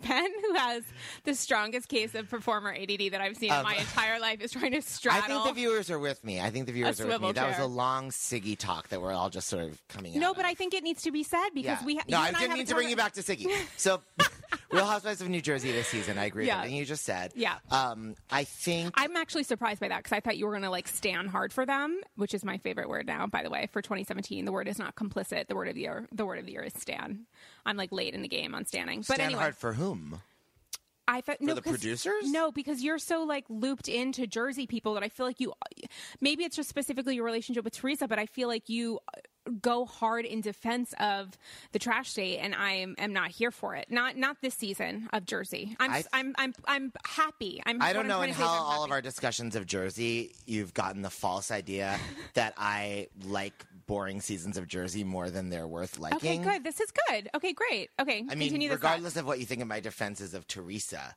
Ben, who has the strongest case of performer ADD that I've seen in Um, my entire life, is trying to straddle. I think the viewers are with me. I think the viewers are with me. swivel That was a long Siggy talk that we're all just sort of coming out. no, but of. I think it needs to be said because Yeah. we. Ha- no, I didn't have mean to bring you back to Siggy. (laughs) So, (laughs) Real Housewives of New Jersey this season. I agree with Yeah. everything you just said. Yeah. Um, I think I'm actually surprised by that because I thought you were going to like stand hard for them, which is my favorite word now. By the way, for 2017, the word is not complicit. The word of the year, the word of the year is stan. I'm like late in the game on standing, but stand anyway, hard for whom? I thought no the producers? No, because you're so like looped into Jersey people that I feel like you. Maybe it's just specifically your relationship with Teresa, but I feel like you uh, go hard in defense of the trash state, and I am, am not here for it. Not not this season of Jersey. I'm I- I'm I'm I'm happy. I'm. I don't know in to say is how all happy. of our discussions of Jersey, you've gotten the false idea that I like boring seasons of Jersey more than they're worth liking. Okay, good. This is good. Okay, great. Okay, I mean, regardless of what you think of my defenses of Teresa,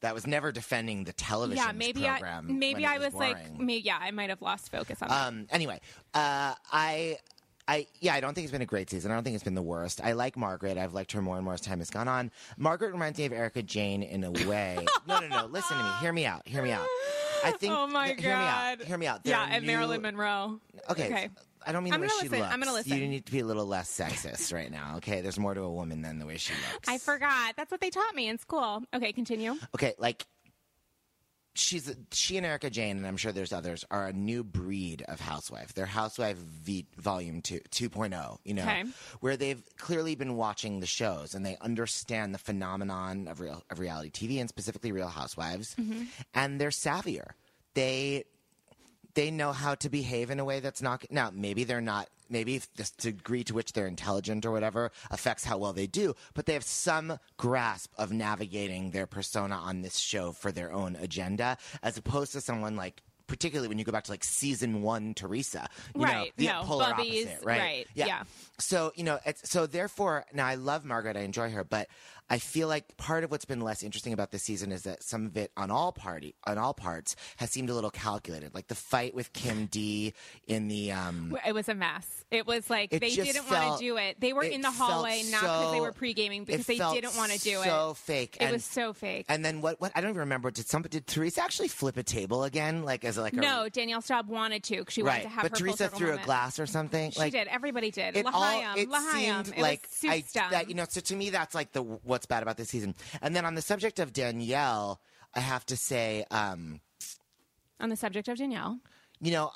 that was never defending the television yeah, maybe program. I maybe I it was, like, maybe yeah, I might have lost focus on that. Um. Anyway, uh, I. I yeah, I don't think it's been a great season. I don't think it's been the worst. I like Margaret. I've liked her more and more as time has gone on. Margaret reminds me of Erika Jayne in a way. (laughs) no, no, no. Listen to me. Hear me out. Hear me out. I think. oh my th- god! Hear me out. Hear me out. There Yeah, and new- Marilyn Monroe. Okay. Okay. I don't mean I'm the way she listen. looks. I'm gonna listen. You need to be a little less sexist right now. Okay. There's more to a woman than the way she looks. I forgot. That's what they taught me in school. Okay, continue. okay, like she's she and Erika Jayne, and I'm sure there's others, are a new breed of housewife. They're housewife v, volume two, 2.0, you know, Okay. where they've clearly been watching the shows and they understand the phenomenon of real of reality TV and specifically Real Housewives, Mm-hmm. and they're savvier. They they know how to behave in a way that's not now maybe they're not maybe the degree to which they're intelligent or whatever affects how well they do but they have some grasp of navigating their persona on this show for their own agenda as opposed to someone like particularly when you go back to like season one Teresa, you Right, know, the no, polar Bubby's- opposite, right? right, yeah. So you know, it's, so therefore, now I love Margaret, I enjoy her, but I feel like part of what's been less interesting about this season is that some of it on all party on all parts has seemed a little calculated, like the fight with Kim D in the um. It was a mess. It was like It they didn't want to do it. They were it in the hallway not because they were pre gaming, because they didn't want to do it. So fake. It and, was so fake. And then what? What? I don't even remember. Did somebody? Did Teresa actually flip a table again? Like as like a no, Danielle Staub wanted to. 'cause She wanted right? to have But her Teresa threw moment. a glass or something. She like, did. Everybody did. it all Lahayam, it seemed It like I, that you know so to me that's like the what's bad about this season and then on the subject of danielle i have to say um On the subject of Danielle, you know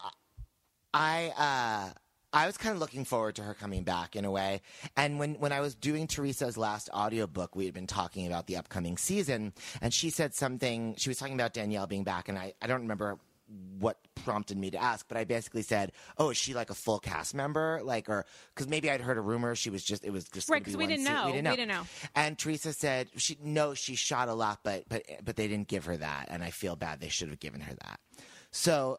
i uh I was kind of looking forward to her coming back in a way. And when, when I was doing Teresa's last audiobook, we had been talking about the upcoming season, and she said something, she was talking about Danielle being back, and I, I don't remember what prompted me to ask, but I basically said, "Oh, is she like a full cast member?" Like, or because maybe I'd heard a rumor she was just it was just Right, gonna be 'cause we one didn't se- know. We didn't know. We didn't know. And Teresa said she no, she shot a lot, but but but they didn't give her that, and I feel bad. They should have given her that. So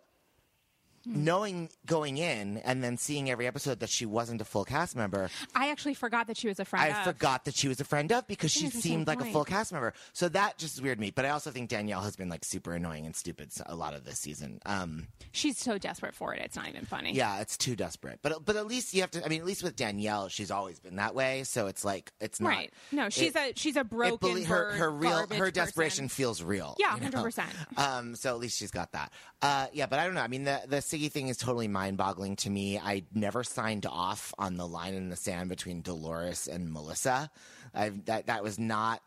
knowing going in and then seeing every episode that she wasn't a full cast member, I actually forgot that she was a friend. I of. forgot that she was a friend of because she seemed like a full cast member. So that just weirded me. But I also think Danielle has been like super annoying and stupid a lot of this season. Um, She's so desperate for it. It's not even funny. yeah, it's too desperate. But but at least you have to. I mean, at least with Danielle, she's always been that way. So it's like it's not Right. No, she's it- a she's a broken her her real her desperation person. feels real. Yeah, you know? 100%. Um, so at least she's got that. Uh, yeah, but I don't know. I mean, the the Thing is totally mind boggling to me. I never signed off on the line in the sand between Dolores and Melissa. I that that was not.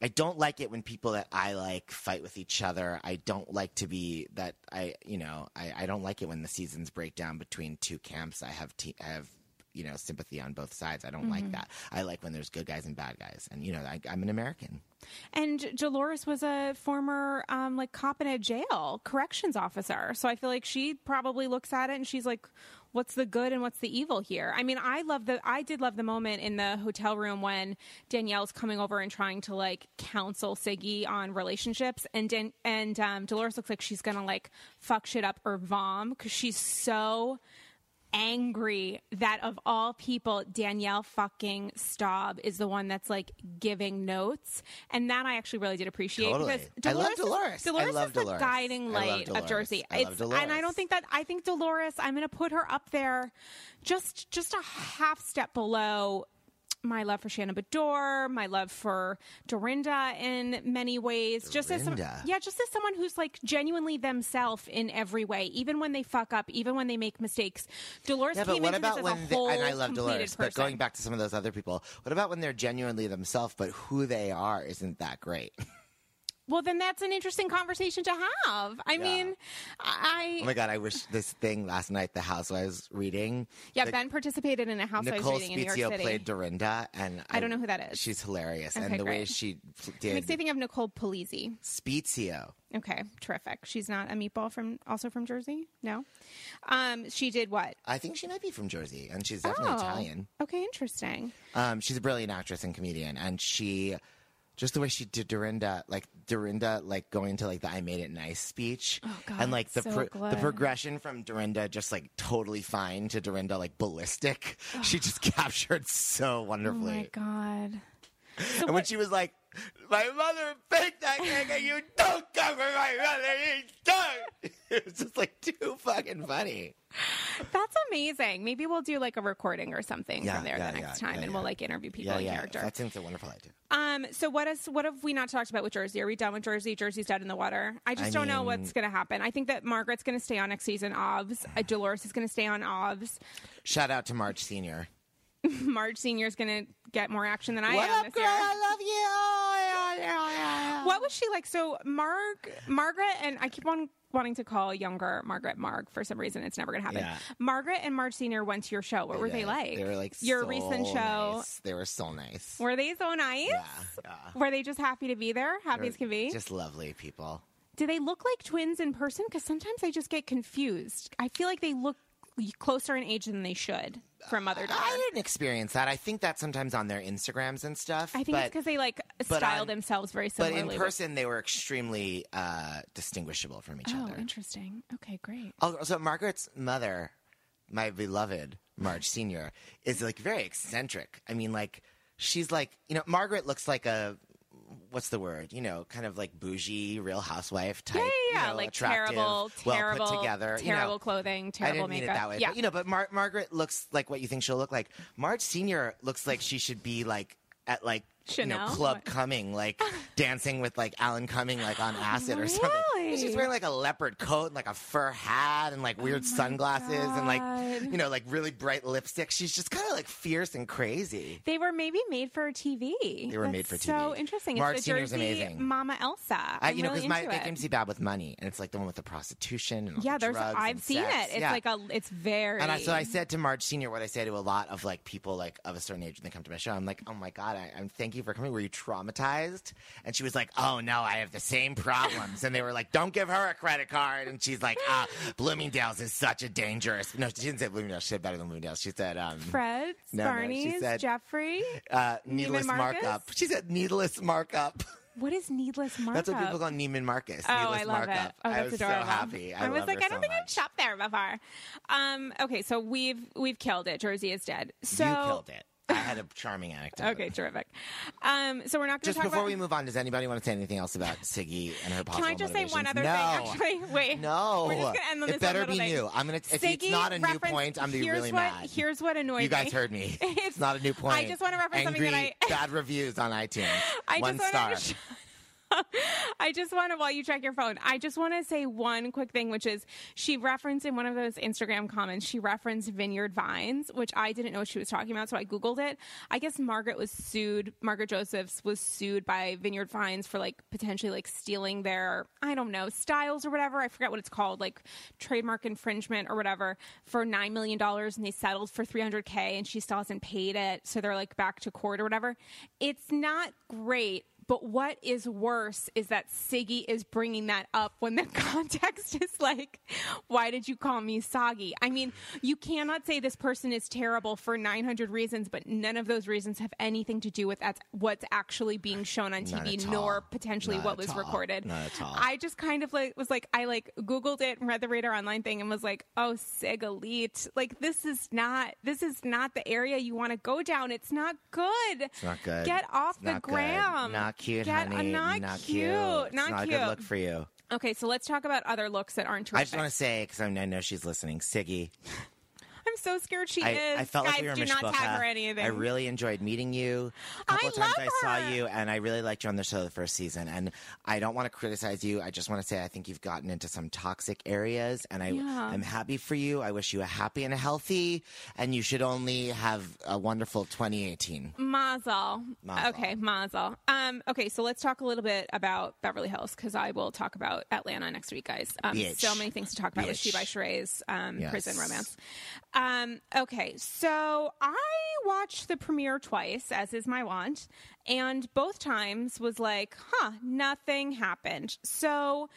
I don't like it when people that I like fight with each other. I don't like to be that I, you know, I, I don't like it when the seasons break down between two camps. I have te- I have you know sympathy on both sides. I don't Mm-hmm. like that. I like when there's good guys and bad guys, and you know I, I'm an American. And Dolores was a former um, like cop in a jail, corrections officer. So I feel like she probably looks at it and she's like, "What's the good and what's the evil here?" I mean, I love the I did love the moment in the hotel room when Danielle's coming over and trying to like counsel Siggy on relationships, and Dan- and um, Dolores looks like she's gonna like fuck shit up or vom because she's so angry that of all people, Danielle fucking Staub is the one that's like giving notes, and that I actually really did appreciate Totally. because I love Dolores, Dolores. Is, I Dolores love is the Dolores. guiding I love light of Jersey. I and I don't think that I think Dolores. I'm going to put her up there, just just a half step below. My love for Shannon Beador, my love for Dorinda in many ways. Just as some, yeah, just as someone who's like genuinely themselves in every way, even when they fuck up, even when they make mistakes. Dolores Yeah, came but what about when they, and I love Dolores, but going back to some of those other people, what about when they're genuinely themselves, but who they are isn't that great? (laughs) well, then that's an interesting conversation to have. I mean, I oh my god, I wish this thing last night, the house I was reading. yeah, the- Ben participated in a house I Nicole reading in New York Spezio City. played Dorinda, and I don't know who that is. She's hilarious, Okay, and the way she pl- It did makes me think of Nicole Polizzi. Spezio. Okay, terrific. She's not a meatball from also from Jersey. No, um, she did what? I think she might be from Jersey, and she's definitely Oh, Italian. Okay, interesting. Um, she's a brilliant actress and comedian, and she just the way she did Dorinda, like Dorinda, like going to like the "I made it nice" speech, Oh, God, and like the so pro- the progression from Dorinda just like totally fine to Dorinda like ballistic. She just (laughs) captured so wonderfully. Oh my god. and when she was like, "My mother baked that cake, and you don't cover my mother, you don't," (laughs) it was just like too fucking funny. That's amazing. Maybe we'll do like a recording or something Yeah, from there yeah, the next yeah, time, and we'll like interview people Yeah, in yeah, character. that seems a wonderful idea. Um, so what is what have we not talked about with Jersey? Are we done with Jersey? Jersey's dead in the water. I just I don't know what's going to happen. I think that Margaret's going to stay on next season. Ovs. Uh, Dolores is going to stay on Ovs. Shout out to Marge Senior. (laughs) Marge Senior is going to get more action than I what am up, this girl? year. I love you. Oh, yeah, yeah, yeah. What was she like? So Marg, Margaret, and I keep on wanting to call younger Margaret Marg for some reason. It's never going to happen. Yeah. Margaret and Marge Senior went to your show. What were they like? They were like your so recent show. nice. They were so nice. Were they so nice? Yeah. Were they just happy to be there? Happy as can be. Just lovely people. Do they look like twins in person? Because sometimes I just get confused. I feel like they look closer in age than they should from mother daughter. I didn't experience that. I think that sometimes on their Instagrams and stuff. I think but, it's because they like style on- themselves very similarly. but in person they were extremely uh, distinguishable from each oh, other. interesting. Okay, great. Oh, so Margaret's mother, my beloved Marge Senior, is like very eccentric. I mean, like she's like you know Margaret looks like a what's the word? You know, kind of like bougie, Real Housewife type. Yeah, yeah, yeah. you know, like attractive, terrible, well terrible, put together. you know. terrible clothing, I terrible didn't mean makeup. it that way, Yeah, but you know, but Mar- Margaret looks like what you think she'll look like. Marge Senior looks like she should be like at like you know Club coming, like (laughs) dancing with like Alan Cumming, like on acid or something. And She's wearing like a leopard coat and like a fur hat and like weird oh sunglasses and like you know like really bright lipstick. She's just kind of like fierce and crazy. They were maybe made for TV. They were That's made for TV. So interesting. Marge it's Senior's amazing. Mama Elsa. I, you know, really because my into they came to see Bad with Money, and it's like the one with the prostitution and all Yeah, the there's. I've seen sex. it. It's Yeah. like a. It's very. And I, so I said to Marge Senior what I say to a lot of like people like of a certain age when they come to my show. I'm like, oh my god, I, I'm thank you for coming. Were you traumatized? And she was like, oh no, I have the same problems. and they were like, don't give her a credit card. And she's like, ah, Bloomingdale's is such a dangerous. No, she didn't say Bloomingdale's. She said better than Bloomingdale's. She said um, Fred, No, no, she Barney's, said- Jeffrey. uh, needless markup. She said needless markup. What is needless markup? (laughs) That's what people call Neiman Marcus. Oh, needless I love markup. it. Oh, that's I was adorable. so happy. I, was love like, I don't so think I've much. shopped there before. Um, okay, so we've we've killed it. Jersey is dead. So you killed it. I had a charming anecdote. Okay, terrific. Um, so we're not going to Just talk before about. we move on, does anybody want to say anything else about Siggy and her podcast? Can I just say one other no. thing? Actually, (laughs) wait. No, We're just end on it this better be thing. new. I'm gonna. If it's not a new point, I'm gonna be here's really what, mad. Here's what annoyed me. you guys heard me. (laughs) It's- not a new point. I just want to reference Angry, something that I. (laughs) bad reviews on iTunes. I One just star. (laughs) I just want to, while you check your phone, I just want to say one quick thing, which is she referenced in one of those Instagram comments, she referenced Vineyard Vines, which I didn't know what she was talking about, so I Googled it. I guess Margaret was sued, Margaret Josephs was sued by Vineyard Vines for like potentially like stealing their, I don't know, styles or whatever. I forget what it's called, like trademark infringement or whatever for $9 million and they settled for 300K and she still hasn't paid it. So they're like back to court or whatever. It's not great. But what is worse is that Siggy is bringing that up when the (laughs) context is like, why did you call me soggy? I mean, you cannot say this person is terrible for 900 reasons, but none of those reasons have anything to do with what's actually being shown on TV, nor potentially Not what at was all. recorded. Not at all. I just kind of like was like, I like Googled it and read the Radar Online thing and was like, oh, Sig Elite. Like, this is not, this is not the area you want to go down. It's not good. It's not good. Get off It's the not good. gram. Not cute, Get- honey. not, not cute. It's Not, not cute. a good look for you. Okay, so let's talk about other looks that aren't terrific. I just want to say because I know she's listening, Siggy. I'm so scared she I, is. I felt Guys, like we were do not tag her anything. I really enjoyed meeting you. A couple I times I saw her. you, and I really liked you on the show the first season. And I don't want to criticize you. I just want to say I think you've gotten into some toxic areas, and I, Yeah. I'm happy for you. I wish you a happy and a healthy, and you should only have a wonderful 2018. Mazel. Mazel. Okay, Mazel. Um, okay, so let's talk a little bit about Beverly Hills because I will talk about Atlanta next week, guys. Um, so many things to talk about with She Bitch. by Sheree's um, Yes. prison romance. Um, okay, so I watched the premiere twice, as is my wont, and both times was like, huh, nothing happened. So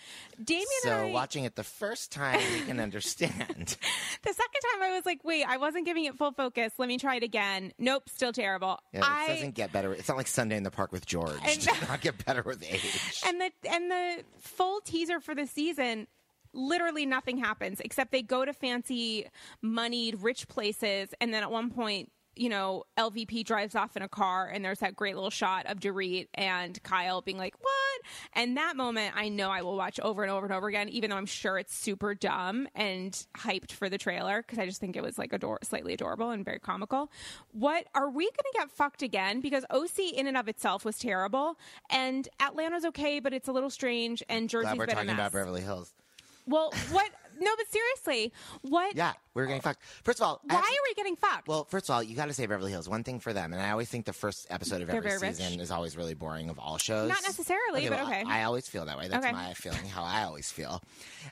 Damien So and I, watching it the first time, we can understand. (laughs) the second time I was like, wait, I wasn't giving it full focus. Let me try it again. Nope, still terrible. Yeah, it I, doesn't get better. It's not like Sunday in the Park with George. And- It does not get better with age. (laughs) and the and the full teaser for the season literally nothing happens except they go to fancy moneyed rich places. And then at one point you know lvp drives off in a car and there's that great little shot of Dorit and kyle being like what? And that moment i know i will watch over and over and over again even though i'm sure it's super dumb and hyped for the trailer because i just think it was like ador- slightly adorable and very comical. What are we going to get fucked again? Because oc in and of itself was terrible and atlanta's okay but it's a little strange and jersey's Glad we're talking about Beverly Hills. Well, what? No, but seriously, what? Yeah, we're getting fucked. First of all, I Why are we getting fucked? Well, first of all, you got to say Beverly Hills. One thing for them, and I always think the first episode of They're every very rich. season is always really boring of all shows. Not necessarily, but well, okay. I, I always feel that way. That's Okay. my feeling. How I always feel,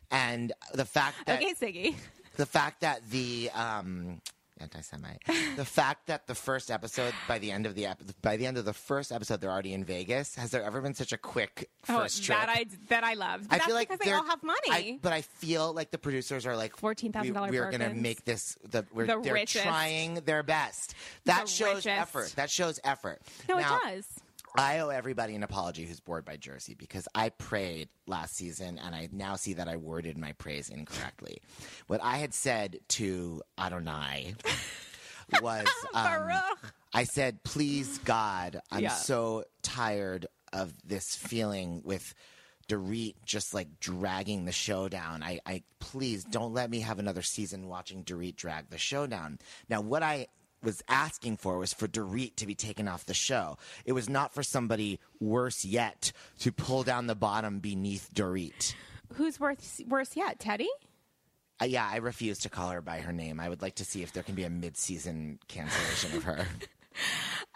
and the fact that okay, Siggy. the fact that the um, anti-Semite. the fact that the first episode, by the end of the ep- by the end of the first episode, they're already in Vegas. Has there ever been such a quick Oh, first trip? that I that I love. I that's feel like because they all have money. I, but I feel like the producers are like $14,000 we- We're gonna make this. The, we're, The they're richest. trying their best. That The shows richest. effort. That shows effort. no, Now, it does. I owe everybody an apology who's bored by Jersey because I prayed last season and I now see that I worded my praise incorrectly. what I had said to Adonai (laughs) was um, I said, please, God, I'm Yeah. so tired of this feeling with Dorit just like dragging the show down. I, I please don't let me have another season watching Dorit drag the show down. Now, what I was asking for was for Dorit to be taken off the show. It was not for somebody worse yet to pull down the bottom beneath Dorit. Who's worse worse yet, Teddi? Uh, yeah, I refuse to call her by her name. I would like to see if there can be a mid-season cancellation of her. (laughs)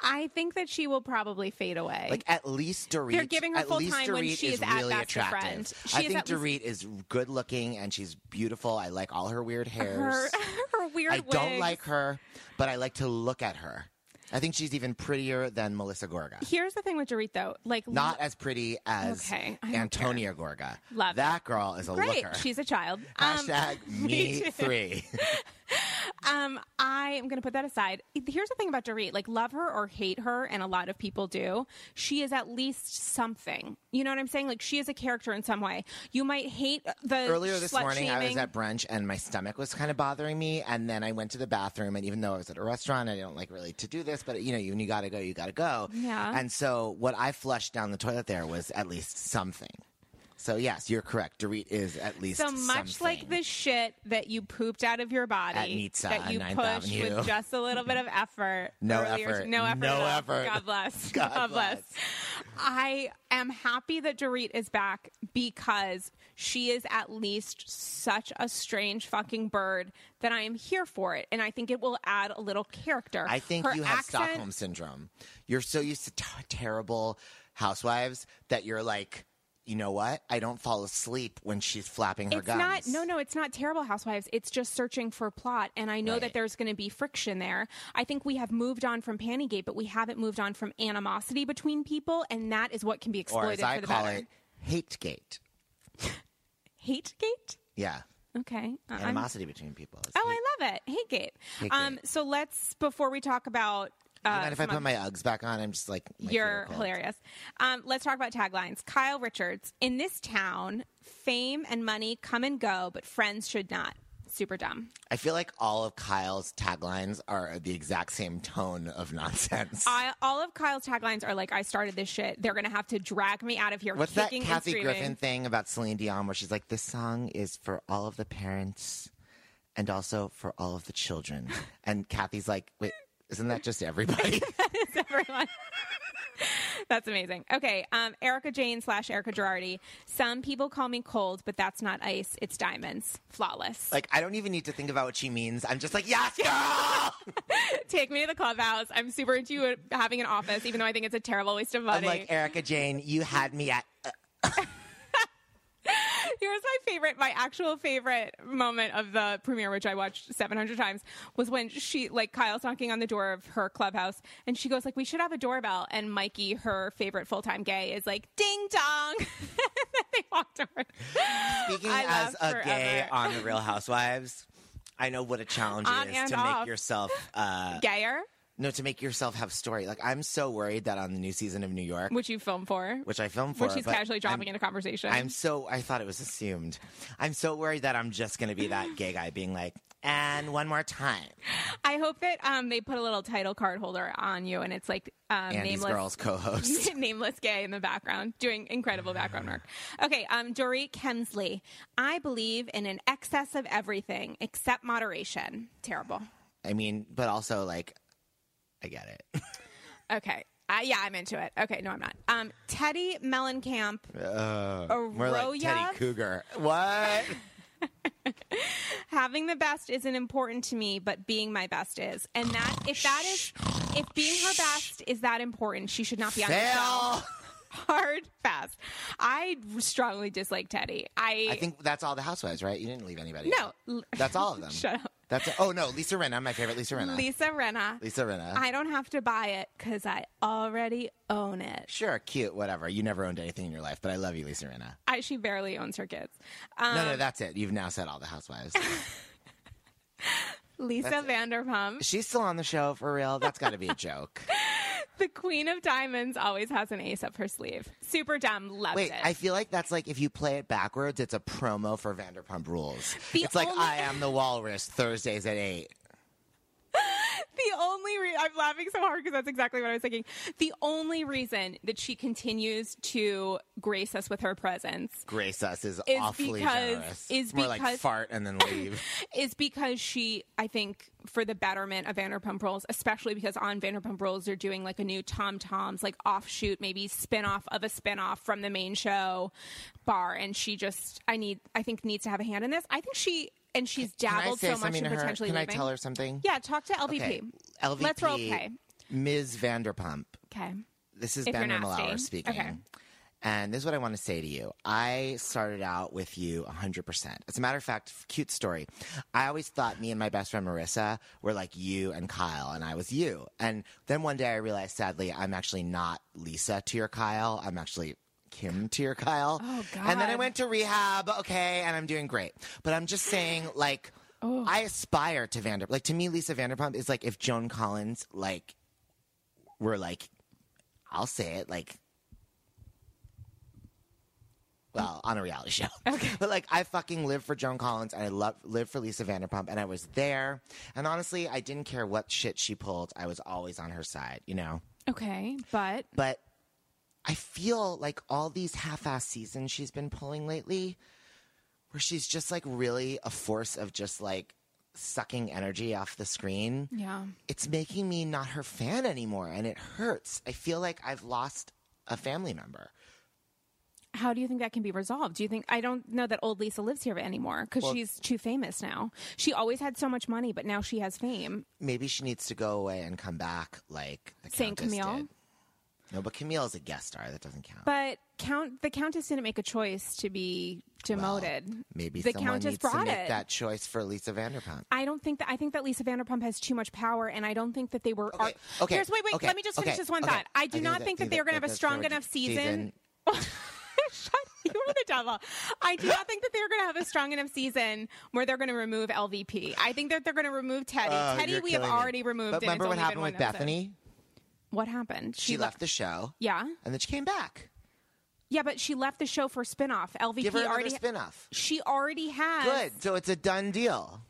I think that she will probably fade away. Like at least Dorit. They're giving her full time when Dorit she is is at really best attractive. friend. She I think at least- Dorit is good looking and she's beautiful. I like all her weird hairs. her (laughs) her weird I don't like her, but I like to look at her. I think she's even prettier than Melissa Gorga. Here's the thing with Dorit though, like Not as pretty as Okay, Antonia Gorga. Love that girl is a great. looker. She's a child. Um, Hashtag (laughs) me three. (laughs) Um, I am going to put that aside. Here's the thing about Dorit: like, love her or hate her, and a lot of people do. She is at least something. You know what I'm saying? Like, she is a character in some way. You might hate the Earlier this morning, I was at brunch and my stomach was kind of bothering me. And then I went to the bathroom, and even though I was at a restaurant, I don't like really to do this, but you know, when you gotta go, you gotta go. Yeah. And so what I flushed down the toilet there was at least something. So yes, you're correct. Dorit is at least So much something. like the shit that you pooped out of your body that you pushed Avenue. with (laughs) just a little bit of effort. No earlier- effort. No effort. No effort. God bless. (laughs) God bless. I am happy that Dorit is back because she is at least such a strange fucking bird that I am here for it. And I think it will add a little character. I think Her you have accent- Stockholm syndrome. You're so used to t- terrible housewives that you're like, you know what? I don't fall asleep when she's flapping her It's gums. not no no it's not terrible housewives it's just searching for plot and I know Right. that there's going to be friction there. I think we have moved on from Pantygate but we haven't moved on from animosity between people and that is what can be exploited Or as I for the call better. it, hategate. (laughs) Hategate? Yeah. Okay. Uh, I'm- Animosity between people. It's Oh, hate- I love it. Hategate. Hategate. Um so let's before we talk about uh, You mind if I put my Uggs back on? I'm just like You're hilarious. Um, let's talk about taglines. Kyle Richards. In this town, fame and money come and go, but friends should not. Super dumb. I feel like all of Kyle's taglines are the exact same tone of nonsense. I, all of Kyle's taglines are like, "I started this shit. They're gonna have to drag me out of here." What's that Kathy. Griffin thing about Celine Dion where she's like, this song is for all of the parents and also for all of the children. (laughs) and Kathy's like, wait, isn't that just everybody? (laughs) It's everyone. (laughs) That's amazing. Okay, um, Erika Jayne slash Erika Girardi. Some people call me cold, but that's not ice. It's diamonds. Flawless. like, I don't even need to think about what she means. I'm just like, yes, (laughs) girl! Take me to the clubhouse. I'm super into having an office, even though I think it's a terrible waste of I'm money. like, Erika Jayne, you had me at. Here's my favorite, my actual favorite moment of the premiere, which I watched 700 times, was when she, like, Kyle's knocking on the door of her clubhouse, and she goes, like, we should have a doorbell. And Mikey, her favorite full time gay, is like, ding dong. (laughs) they walked over. Speaking I as a laughed gay on The Real Housewives, I know what a challenge On it is to off. make yourself. Uh, Gayer, no, to make yourself have story. Like I'm so worried that on the new season of New York, which you filmed for, which I filmed for, which he's casually dropping I'm, into conversation. I'm so I thought it was assumed. I'm so worried that I'm just going to be that gay guy being like, and one more time, I hope that um, they put a little title card holder on you, and it's like um, Andy's nameless. girls co-host. (laughs) nameless gay in the background doing incredible background work. Okay, um, Dorit Kemsley. I believe in an excess of everything except moderation. Terrible. I mean, but also like, I get it. Okay. Uh, yeah, I'm into it. Okay, no, I'm not. Um, Teddi Mellencamp. Uh, more like Teddi Cougar. What? (laughs) Having the best isn't important to me, but being my best is. And that, if that is, if being her best is that important, she should not be on the show. (laughs) Hard, fast. I strongly dislike Teddi. I, I think that's all the housewives, right? You didn't leave anybody. no. out. That's all of them. (laughs) Shut up. That's a, oh no, Lisa Rinna, my favorite Lisa Rinna. Lisa Rinna. Lisa Rinna. I don't have to buy it because I already own it. Sure, cute, whatever. You never owned anything in your life, but I love you, Lisa Rinna. I, she barely owns her kids. Um, No, no, that's it. You've now said all the housewives. (laughs) Lisa that's. Vanderpump, She's still on the show for real. That's got to be a joke. (laughs) the queen of diamonds, always has an ace up her sleeve. Super dumb, loves Wait, it. I feel like that's like if you play it backwards, it's a promo for Vanderpump Rules. The it's like I am the walrus Thursdays at eight. (laughs) the only re- I'm laughing so hard because that's exactly what I was thinking. The only reason that she continues to grace us with her presence Grace us is, Is awfully because- generous. is It's more like because- fart and then leave. (laughs) is because she, I think, for the betterment of Vanderpump Rules, especially because on Vanderpump Rules they're doing like a new Tom Tom's like offshoot, maybe spin off of a spin off from the main show bar, and she just, I need, I think, needs to have a hand in this. I think she and she's dabbled so much in to her? potentially Can I leaving. tell her something? Yeah, talk to LVP. Okay. LVP. Let's role play. Ms. Vanderpump. Okay. This is If Ben. Malauer speaking. Okay. And this is what I want to say to you. I started out with you 100%. As a matter of fact, cute story. I always thought me and my best friend Marissa were like you and Kyle, and I was you. And then one day I realized, sadly, I'm actually not Lisa to your Kyle. I'm actually Kim to your Kyle. Oh, And then I went to rehab, okay, and I'm doing great. But I'm just saying, (gasps) like, Oh. I aspire to Vanderpump. Like, to me, Lisa Vanderpump is like if Joan Collins, like, were like, I'll say it, like, well, on a reality show. (laughs) Okay. But like I fucking live for Joan Collins and I love live for Lisa Vanderpump and I was there. And honestly, I didn't care what shit she pulled. I was always on her side, you know? Okay, but But I feel like all these half-ass seasons she's been pulling lately where she's just like really a force of just like sucking energy off the screen. yeah. It's making me not her fan anymore and it hurts. I feel like I've lost a family member. How do you think that can be resolved? Do you think I don't know that old Lisa lives here anymore because she's too famous now. She always had so much money, but now she has fame. maybe she needs to go away and come back like the Saint Countess Camille? did. No, but Camille is a guest star. That doesn't count. But Count the Countess didn't make a choice to be demoted. maybe the someone Countess brought make it. that choice for Lisa Vanderpump. I don't think that I think that Lisa Vanderpump has too much power, and I don't think that they were. Okay, ar- okay, Here's wait, wait. okay, let me just finish okay, this one thought. I do not think that, they're going to have a strong enough season. (laughs) Shut you are the devil. I do not think that they're going to have a strong enough season where they're going to remove LVP. I think that they're going to remove Teddi. Oh, Teddi, we have already removed. But remember what happened with one episode. What happened? She, left the show. Yeah, And then she came back. yeah, but she left the show for spinoff. LVP Give her another already. spin-off. She already has. Good. So it's a done deal.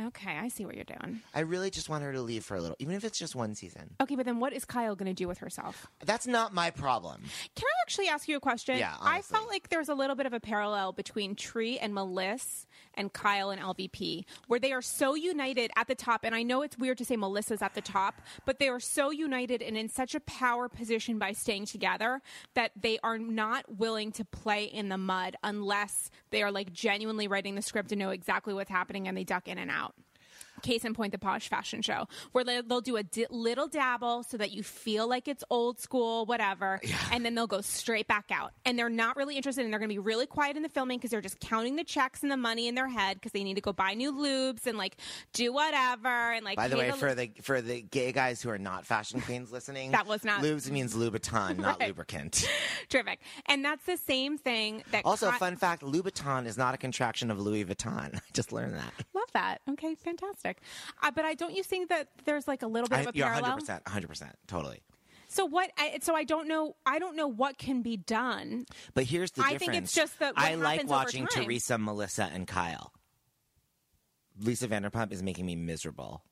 Okay, I see what you're doing. I really just want her to leave for a little, even if it's just one season. Okay, but then what is Kyle going to do with herself? That's not my problem. Can I actually ask you a question? Yeah, I honestly. felt like there's a little bit of a parallel between Tree and Melissa and Kyle and LVP, where they are so united at the top. And I know it's weird to say Melissa's at the top, but they are so united and in such a power position by staying together that they are not willing to play in the mud unless they are like genuinely writing the script and know exactly what's happening and they duck in and out. Case in point, the Posh Fashion Show, where they- they'll do a di- little dabble so that you feel like it's old school, whatever, and then they'll go straight back out. And they're not really interested, and they're going to be really quiet in the filming because they're just counting the checks and the money in their head because they need to go buy new lubes and like do whatever and like. By the way, for the for the gay guys who are not fashion queens listening, (laughs) That was not- lubes means Louboutin, not Right. lubricant. (laughs) terrific, and that's the same thing that Also, Ki- fun fact: Louboutin is not a contraction of Louis Vuitton. (laughs) I just learned that. Love that. Okay, fantastic. Uh, but I don't you think that there's like a little bit I, of a parallel? 100, percent 100, percent totally. So what? I, so I don't know. I don't know what can be done. But here's the thing. I difference. think it's just that I like watching. Teresa, Melissa, and Kyle. Lisa Vanderpump is making me miserable.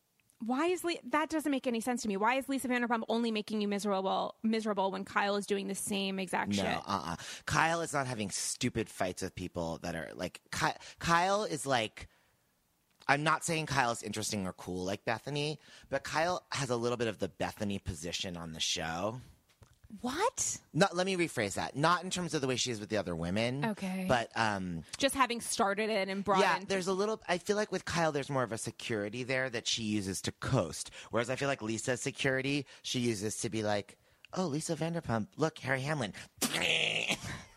Why is Le- that doesn't make any sense to me? Why is Lisa Vanderpump only making you miserable miserable when Kyle is doing the same exact No, shit? uh, uh Kyle is not having stupid fights with people that are like Ky- Kyle is like. I'm not saying Kyle is interesting or cool like Bethenny, but Kyle has a little bit of the Bethenny position on the show. What? Not, let me rephrase that. Not in terms of the way she is with the other women. Okay. But um, Just having started it and brought yeah, in. there's a little. I feel like with Kyle, there's more of a security there that she uses to coast. Whereas I feel like Lisa's security, she uses to be like, "Oh, Lisa Vanderpump, look, Harry Hamlin." (laughs)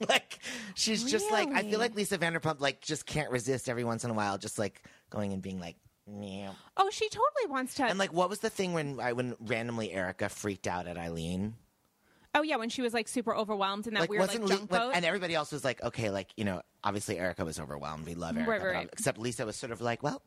(laughs) like she's just like I feel like Lisa Vanderpump like just can't resist every once in a while, just like going and being like, Meow. Oh, she totally wants to. And like, what was the thing when I when randomly Erika freaked out at Eileen? oh yeah, when she was like super overwhelmed in that Like, weird like wasn't junk boat. and everybody else was like, okay, like you know, obviously Erika was overwhelmed. We love Erika, Right, but, right. except Lisa was sort of like, well,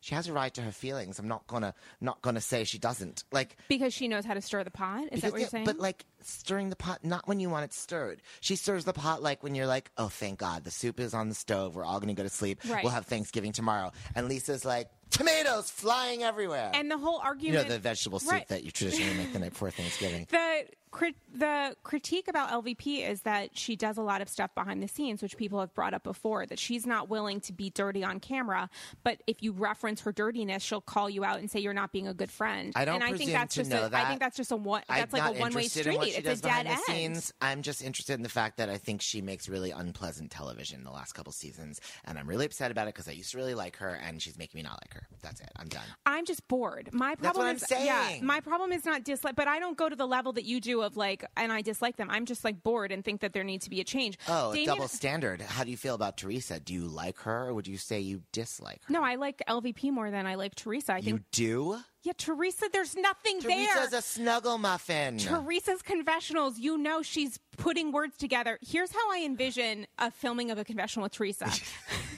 she has a right to her feelings. I'm not gonna not gonna say she doesn't. Like, because she knows how to stir the pot. Is that what you're saying? But like stirring the pot, not when you want it stirred. She stirs the pot like when you're like, oh, thank God, the soup is on the stove. We're all gonna go to sleep. Right. We'll have Thanksgiving tomorrow. And Lisa's like, tomatoes flying everywhere. and the whole argument, you know the vegetable soup Right. that you traditionally make the night before Thanksgiving. (laughs) the crit- the critique about LVP is that she does a lot of stuff behind the scenes, which people have brought up before. That she's not willing to be dirty on camera, but if you reference her dirtiness, she'll call you out and say you're not being a good friend. I don't and I think that's to just know a, I that. think that's just a one. That's I'm like a one way street. in what she it's a dead end. scenes. I'm just interested in the fact that I think she makes really unpleasant television the last couple seasons, and I'm really upset about it because I used to really like her, and she's making me not like her. That's it. I'm done. I'm just bored. My That's problem I'm is yeah, my problem is not dislike, but I don't go to the level that you do of like, and I dislike them. I'm just like bored and think that there needs to be a change. Oh, Damien- double standard. How do you feel about Teresa? Do you like her, or would you say you dislike her? No, I like LVP more than I like Teresa. I think. you do. yeah, Teresa. There's nothing Teresa's there. Teresa's a snuggle muffin. Teresa's confessionals, you know she's putting words together. Here's how I envision a filming of a confessional with Teresa. (laughs)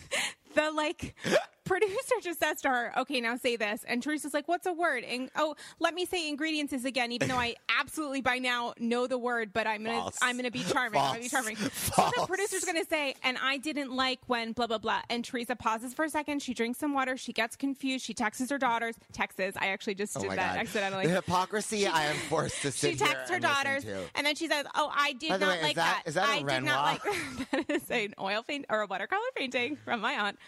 (laughs) the like producer just says to her, "Okay, now say this," and Teresa's like, "What's a word?" And oh, let me say ingredients is again, even though I (laughs) absolutely by now know the word, but I'm gonna False. I'm gonna be charming. I'm gonna be False. charming. So the producer's gonna say, "And I didn't like when blah blah blah." And Teresa pauses for a second. She drinks some water. She gets confused. She texts her daughters. Texts. I actually just Oh did that God. accidentally The hypocrisy I am forced to (laughs) sit she texts her and daughters, and then she says, "Oh, I did not way, like that- is that a I did not like Renoir? (laughs) that is an oil paint or a watercolor painting from my aunt.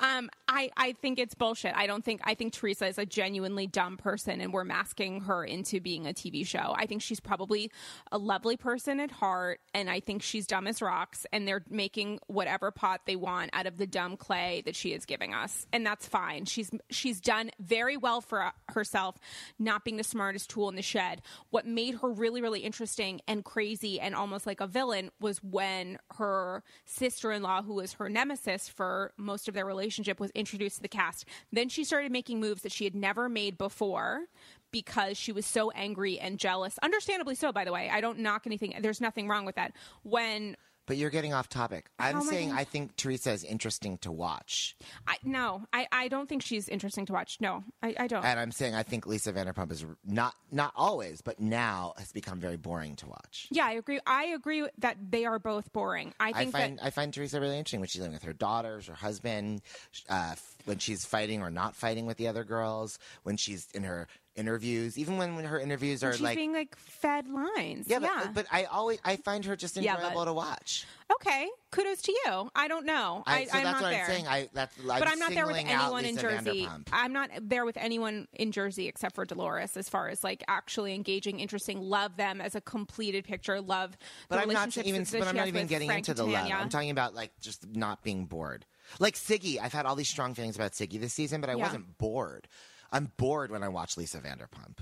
Um, I I think it's bullshit. I don't think I think Teresa is a genuinely dumb person, and we're masking her into being a TV show. I think she's probably a lovely person at heart, and I think she's dumb as rocks, and they're making whatever pot they want out of the dumb clay that she is giving us, and that's fine. She's she's done very well for herself, not being the smartest tool in the shed. What made her really really interesting and crazy and almost like a villain was when her sister-in-law, who was her nemesis for most of their relationship, was introduced to the cast. Then she started making moves that she had never made before because she was so angry and jealous. Understandably so, by the way. I don't knock anything. There's nothing wrong with that. When But you're getting off topic. I'm I saying I think Teresa is interesting to watch. I no, I, I don't think she's interesting to watch. No, I, I don't. And I'm saying I think Lisa Vanderpump is not not always, but now has become very boring to watch. yeah, I agree. I agree that they are both boring. I I think find that I find Teresa really interesting when she's living with her daughters, her husband, uh, when she's fighting or not fighting with the other girls, when she's in her interviews, even when, when her interviews are she's like being like fed lines. yeah, Yeah, But, but I always I find her just Yeah, enjoyable but- to watch. okay. Kudos to you. I don't know. I, so I'm that's not what there. I'm saying. I that's but I'm not there with anyone in Jersey. I'm not there with anyone in Jersey except for Dolores, as far as like actually engaging, interesting. Love them as a completed picture. Love. But the I'm not even. But I'm not even getting Frank into the love. I'm talking about like just not being bored. Like Siggy, I've had all these strong feelings about Siggy this season, but I Yeah. wasn't bored. I'm bored when I watch Lisa Vanderpump.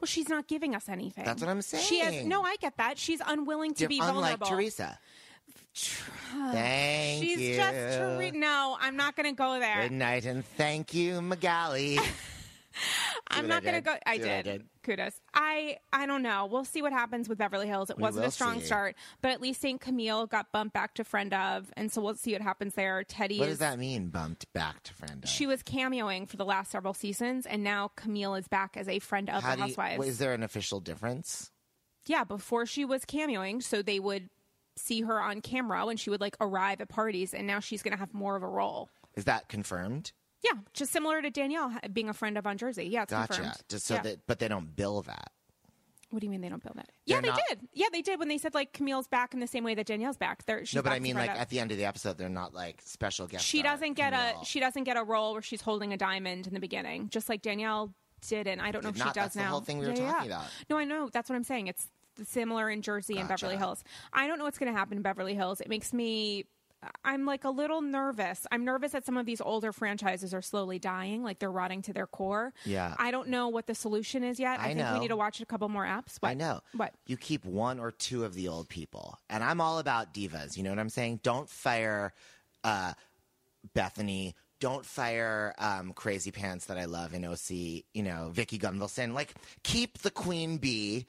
Well, she's not giving us anything. That's what I'm saying. She has no. I get that. She's unwilling to Diff- be unlike vulnerable. Teresa. Thank She's you. just Teresa. No, I'm not going to go there. Good night and thank you, Magali. (laughs) I'm not going to go. I did. did? Kudos. I I don't know. We'll see what happens with Beverly Hills. It We wasn't a strong see. start, but at least St. Camille got bumped back to friend of, and so we'll see what happens there. Teddy what is. does that mean? Bumped back to friend. of? She was cameoing for the last several seasons, and now Camille is back as a friend of How the do you, Housewives. is there an official difference? yeah, before she was cameoing, so they would see her on camera when she would like arrive at parties, and now she's going to have more of a role. Is that confirmed? Yeah, just similar to Danielle being a friend of on Jersey. Yeah, it's Gotcha. confirmed. Just so Yeah. that, but they don't bill that. What do you mean they don't build that? Yeah, They're they not- did. Yeah, they did when they said like Camille's back in the same way that Danielle's back. They're, no, but I mean, like at the end of the episode, they're not like special guests. she doesn't get Camille. a she doesn't get a role where she's holding a diamond in the beginning, just like Danielle did, and I don't know if not. she does That's the now. whole thing we were Yeah, yeah, talking yeah. about. No, I know. That's what I'm saying. It's similar in Jersey and Beverly Hills. I don't know what's going to happen in Beverly Hills. It makes me. I'm like a little nervous. I'm nervous that some of these older franchises are slowly dying, like they're rotting to their core. Yeah. I don't know what the solution is yet. I, I think know. we need to watch a couple more apps. What? I know. What? You keep one or two of the old people. And I'm all about divas. You know what I'm saying? Don't fire uh, Bethenny, don't fire um, crazy pants that I love in OC. You know, Vicki Gunvalson. Like, keep the queen bee.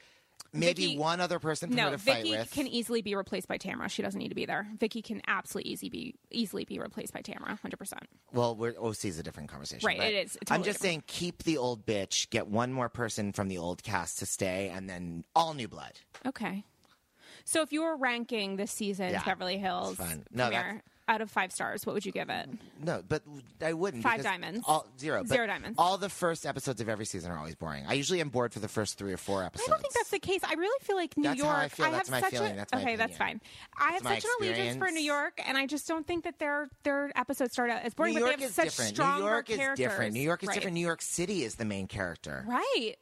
Maybe Vicki- one other person for No, her to fight Vicki with. can easily be replaced by Tamara. She doesn't need to be there. Vicki can absolutely easy be easily be replaced by Tamara, hundred percent. Well, we're, OC is a different conversation. Right, it is I'm totally just saying, keep the old bitch, get one more person from the old cast to stay, and then all new blood. Okay. So if you were ranking this season's Yeah, Beverly Hills. No, premiere out of five stars, what would you give it? No, but I wouldn't. Five because diamonds. All, zero. but Zero diamonds. All the first episodes of every season are always boring. I usually am bored for the first three or four episodes. I don't think that's the case. I really feel like New That's York. how I feel. have That's my such feeling. a That's my okay. That's fine. I have such an allegiance for New. York, and I just don't think that their their episodes start out as boring. New but York they have is such different. New York is characters. different. New York is Right. different. New York City is the main character. Right.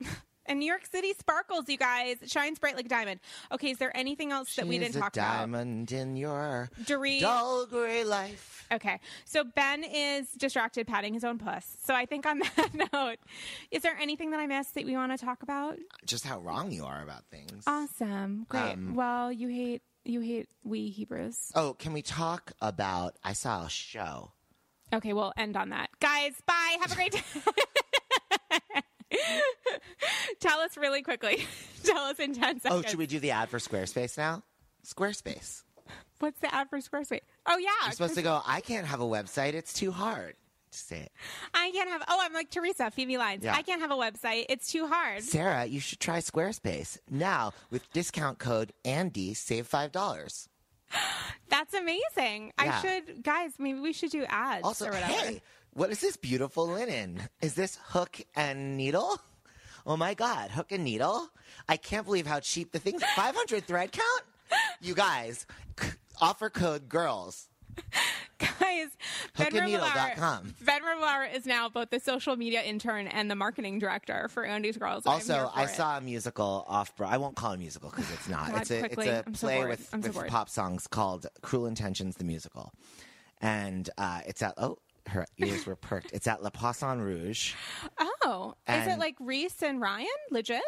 (laughs) And New York City sparkles, you guys. It shines bright like a diamond. Okay, is there anything else that we didn't talk about? diamond in your Dorit- dull gray life. Okay, so Ben is distracted patting his own puss. So I think on (laughs) that note, is there anything that I missed that we want to talk about? Just how wrong you are about things. Awesome, great. Um, well, you hate you hate we Hebrews. oh, can we talk about? I saw a show. Okay, we'll end on that, guys. Bye. Have a great (laughs) day. (laughs) Tell us really quickly. (laughs) Tell us in 10 seconds. Oh, should we do the ad for Squarespace now? Squarespace. What's the ad for Squarespace? Oh yeah, You're supposed to go. I can't have a website. It's too hard. Just say it. I can't have. Oh, I'm like Teresa, Phoebe Lines. Yeah. I can't have a website. It's too hard. Sarah, you should try Squarespace now with discount code Andy. Save five dollars. (gasps) That's amazing. I should, guys. Maybe we should do ads Also, or whatever. hey, what is this beautiful linen? Is this hook and needle? Oh my God, hook and needle! I can't believe how cheap the thing's. Five hundred thread count. You guys, offer code girls. (laughs) Guys, Ben Hookandneedle.com. Rimalower, Ben Rimalower is now both the social media intern and the marketing director for Andy's Girls. Also, I it. saw a musical off. Bro- I won't call it a musical because it's not. (laughs) God, it's a quickly. it's a I'm so play bored. with, so with pop songs called "Cruel Intentions" the musical, and uh, it's at oh her ears were perked. It's at La Poisson Rouge. (laughs) Oh, is it like Reese and Ryan? Legit?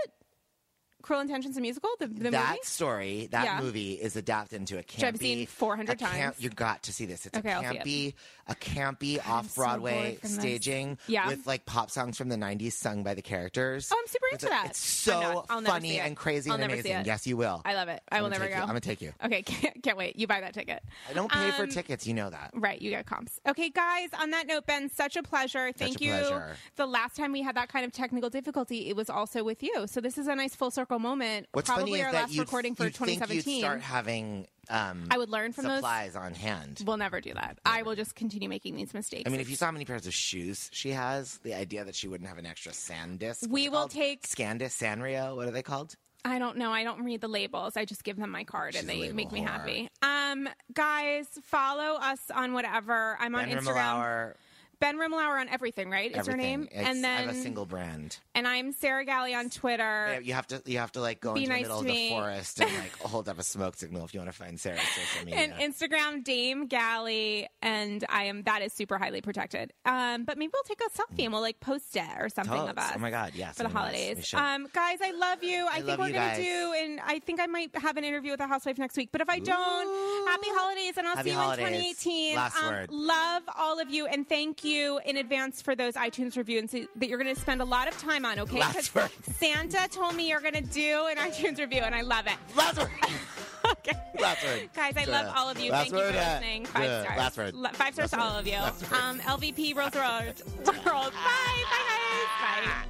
Cruel Intentions, the musical, the, the that movie. story, that Yeah. movie, is adapted into a campy. I've seen 400 a camp- times. You got to see this. It's Okay, a I'll see it. campy, a campy off Broadway bored from this. staging Yeah. with like pop songs from the '90s sung by the characters. Oh, I'm super It's into a- that. It's I'm so not. I'll never funny it. and crazy I'll and never see amazing. it. Yes, you will. I love it. I will never go. I'm gonna take you. Okay, (laughs) can't, can't wait. You buy that ticket. I don't pay for Um, tickets. You know that. Right, you get comps. Okay, guys, on that note, Ben, such a pleasure. Thank a you. pleasure. The last time we had that kind of technical difficulty, it was also with you. So this is a nice full circle moment. What's Probably funny is our that last recording for think 2017. you'd start having um, I would learn from those. supplies on hand. We'll never do that. I will just continue making these mistakes. I mean, if you saw how many pairs of shoes she has, the idea that she wouldn't have an extra SanDisk. We will take- ScanDisk, Sanrio. What are they called? I don't know. I don't read the labels. I just give them my card She's and they make me whore. happy. Um, guys, follow us on whatever. I'm on Ben Instagram. Rimalower, Ben Rimalower on everything, right? Is everything. name? It's- and I then have a single brand. and I'm Sarah Galli on Twitter. You have to you have to like go Be into nice the middle to of the forest and like (laughs) hold up a smoke signal if you want to find Sarah's social (laughs) media. and Instagram Dame Galli, and I am that is super highly protected. Um, but maybe we'll take a selfie and we'll like post it or something of us. Oh my God, yes, for the holidays. We should. Um, guys, I love you. I, think love we're you gonna guys. do, and I think I might have an interview with a housewife next week. But if I don't, happy holidays, and I'll Happy see you holidays. in 2018. Last Um, word. Love all of you, and thank you in advance for those iTunes reviews that you're going to spend a lot of time on. Okay, Last word. Santa told me you're going to do an iTunes review, and I love it. Last word. (laughs) okay. Last word. Guys, I love all of you. Last Thank you for word, uh, listening. Five stars. Last word. Five stars Last to all of you. Last word. Um, LVP Rose. (laughs) World. Bye. Bye, guys. Bye.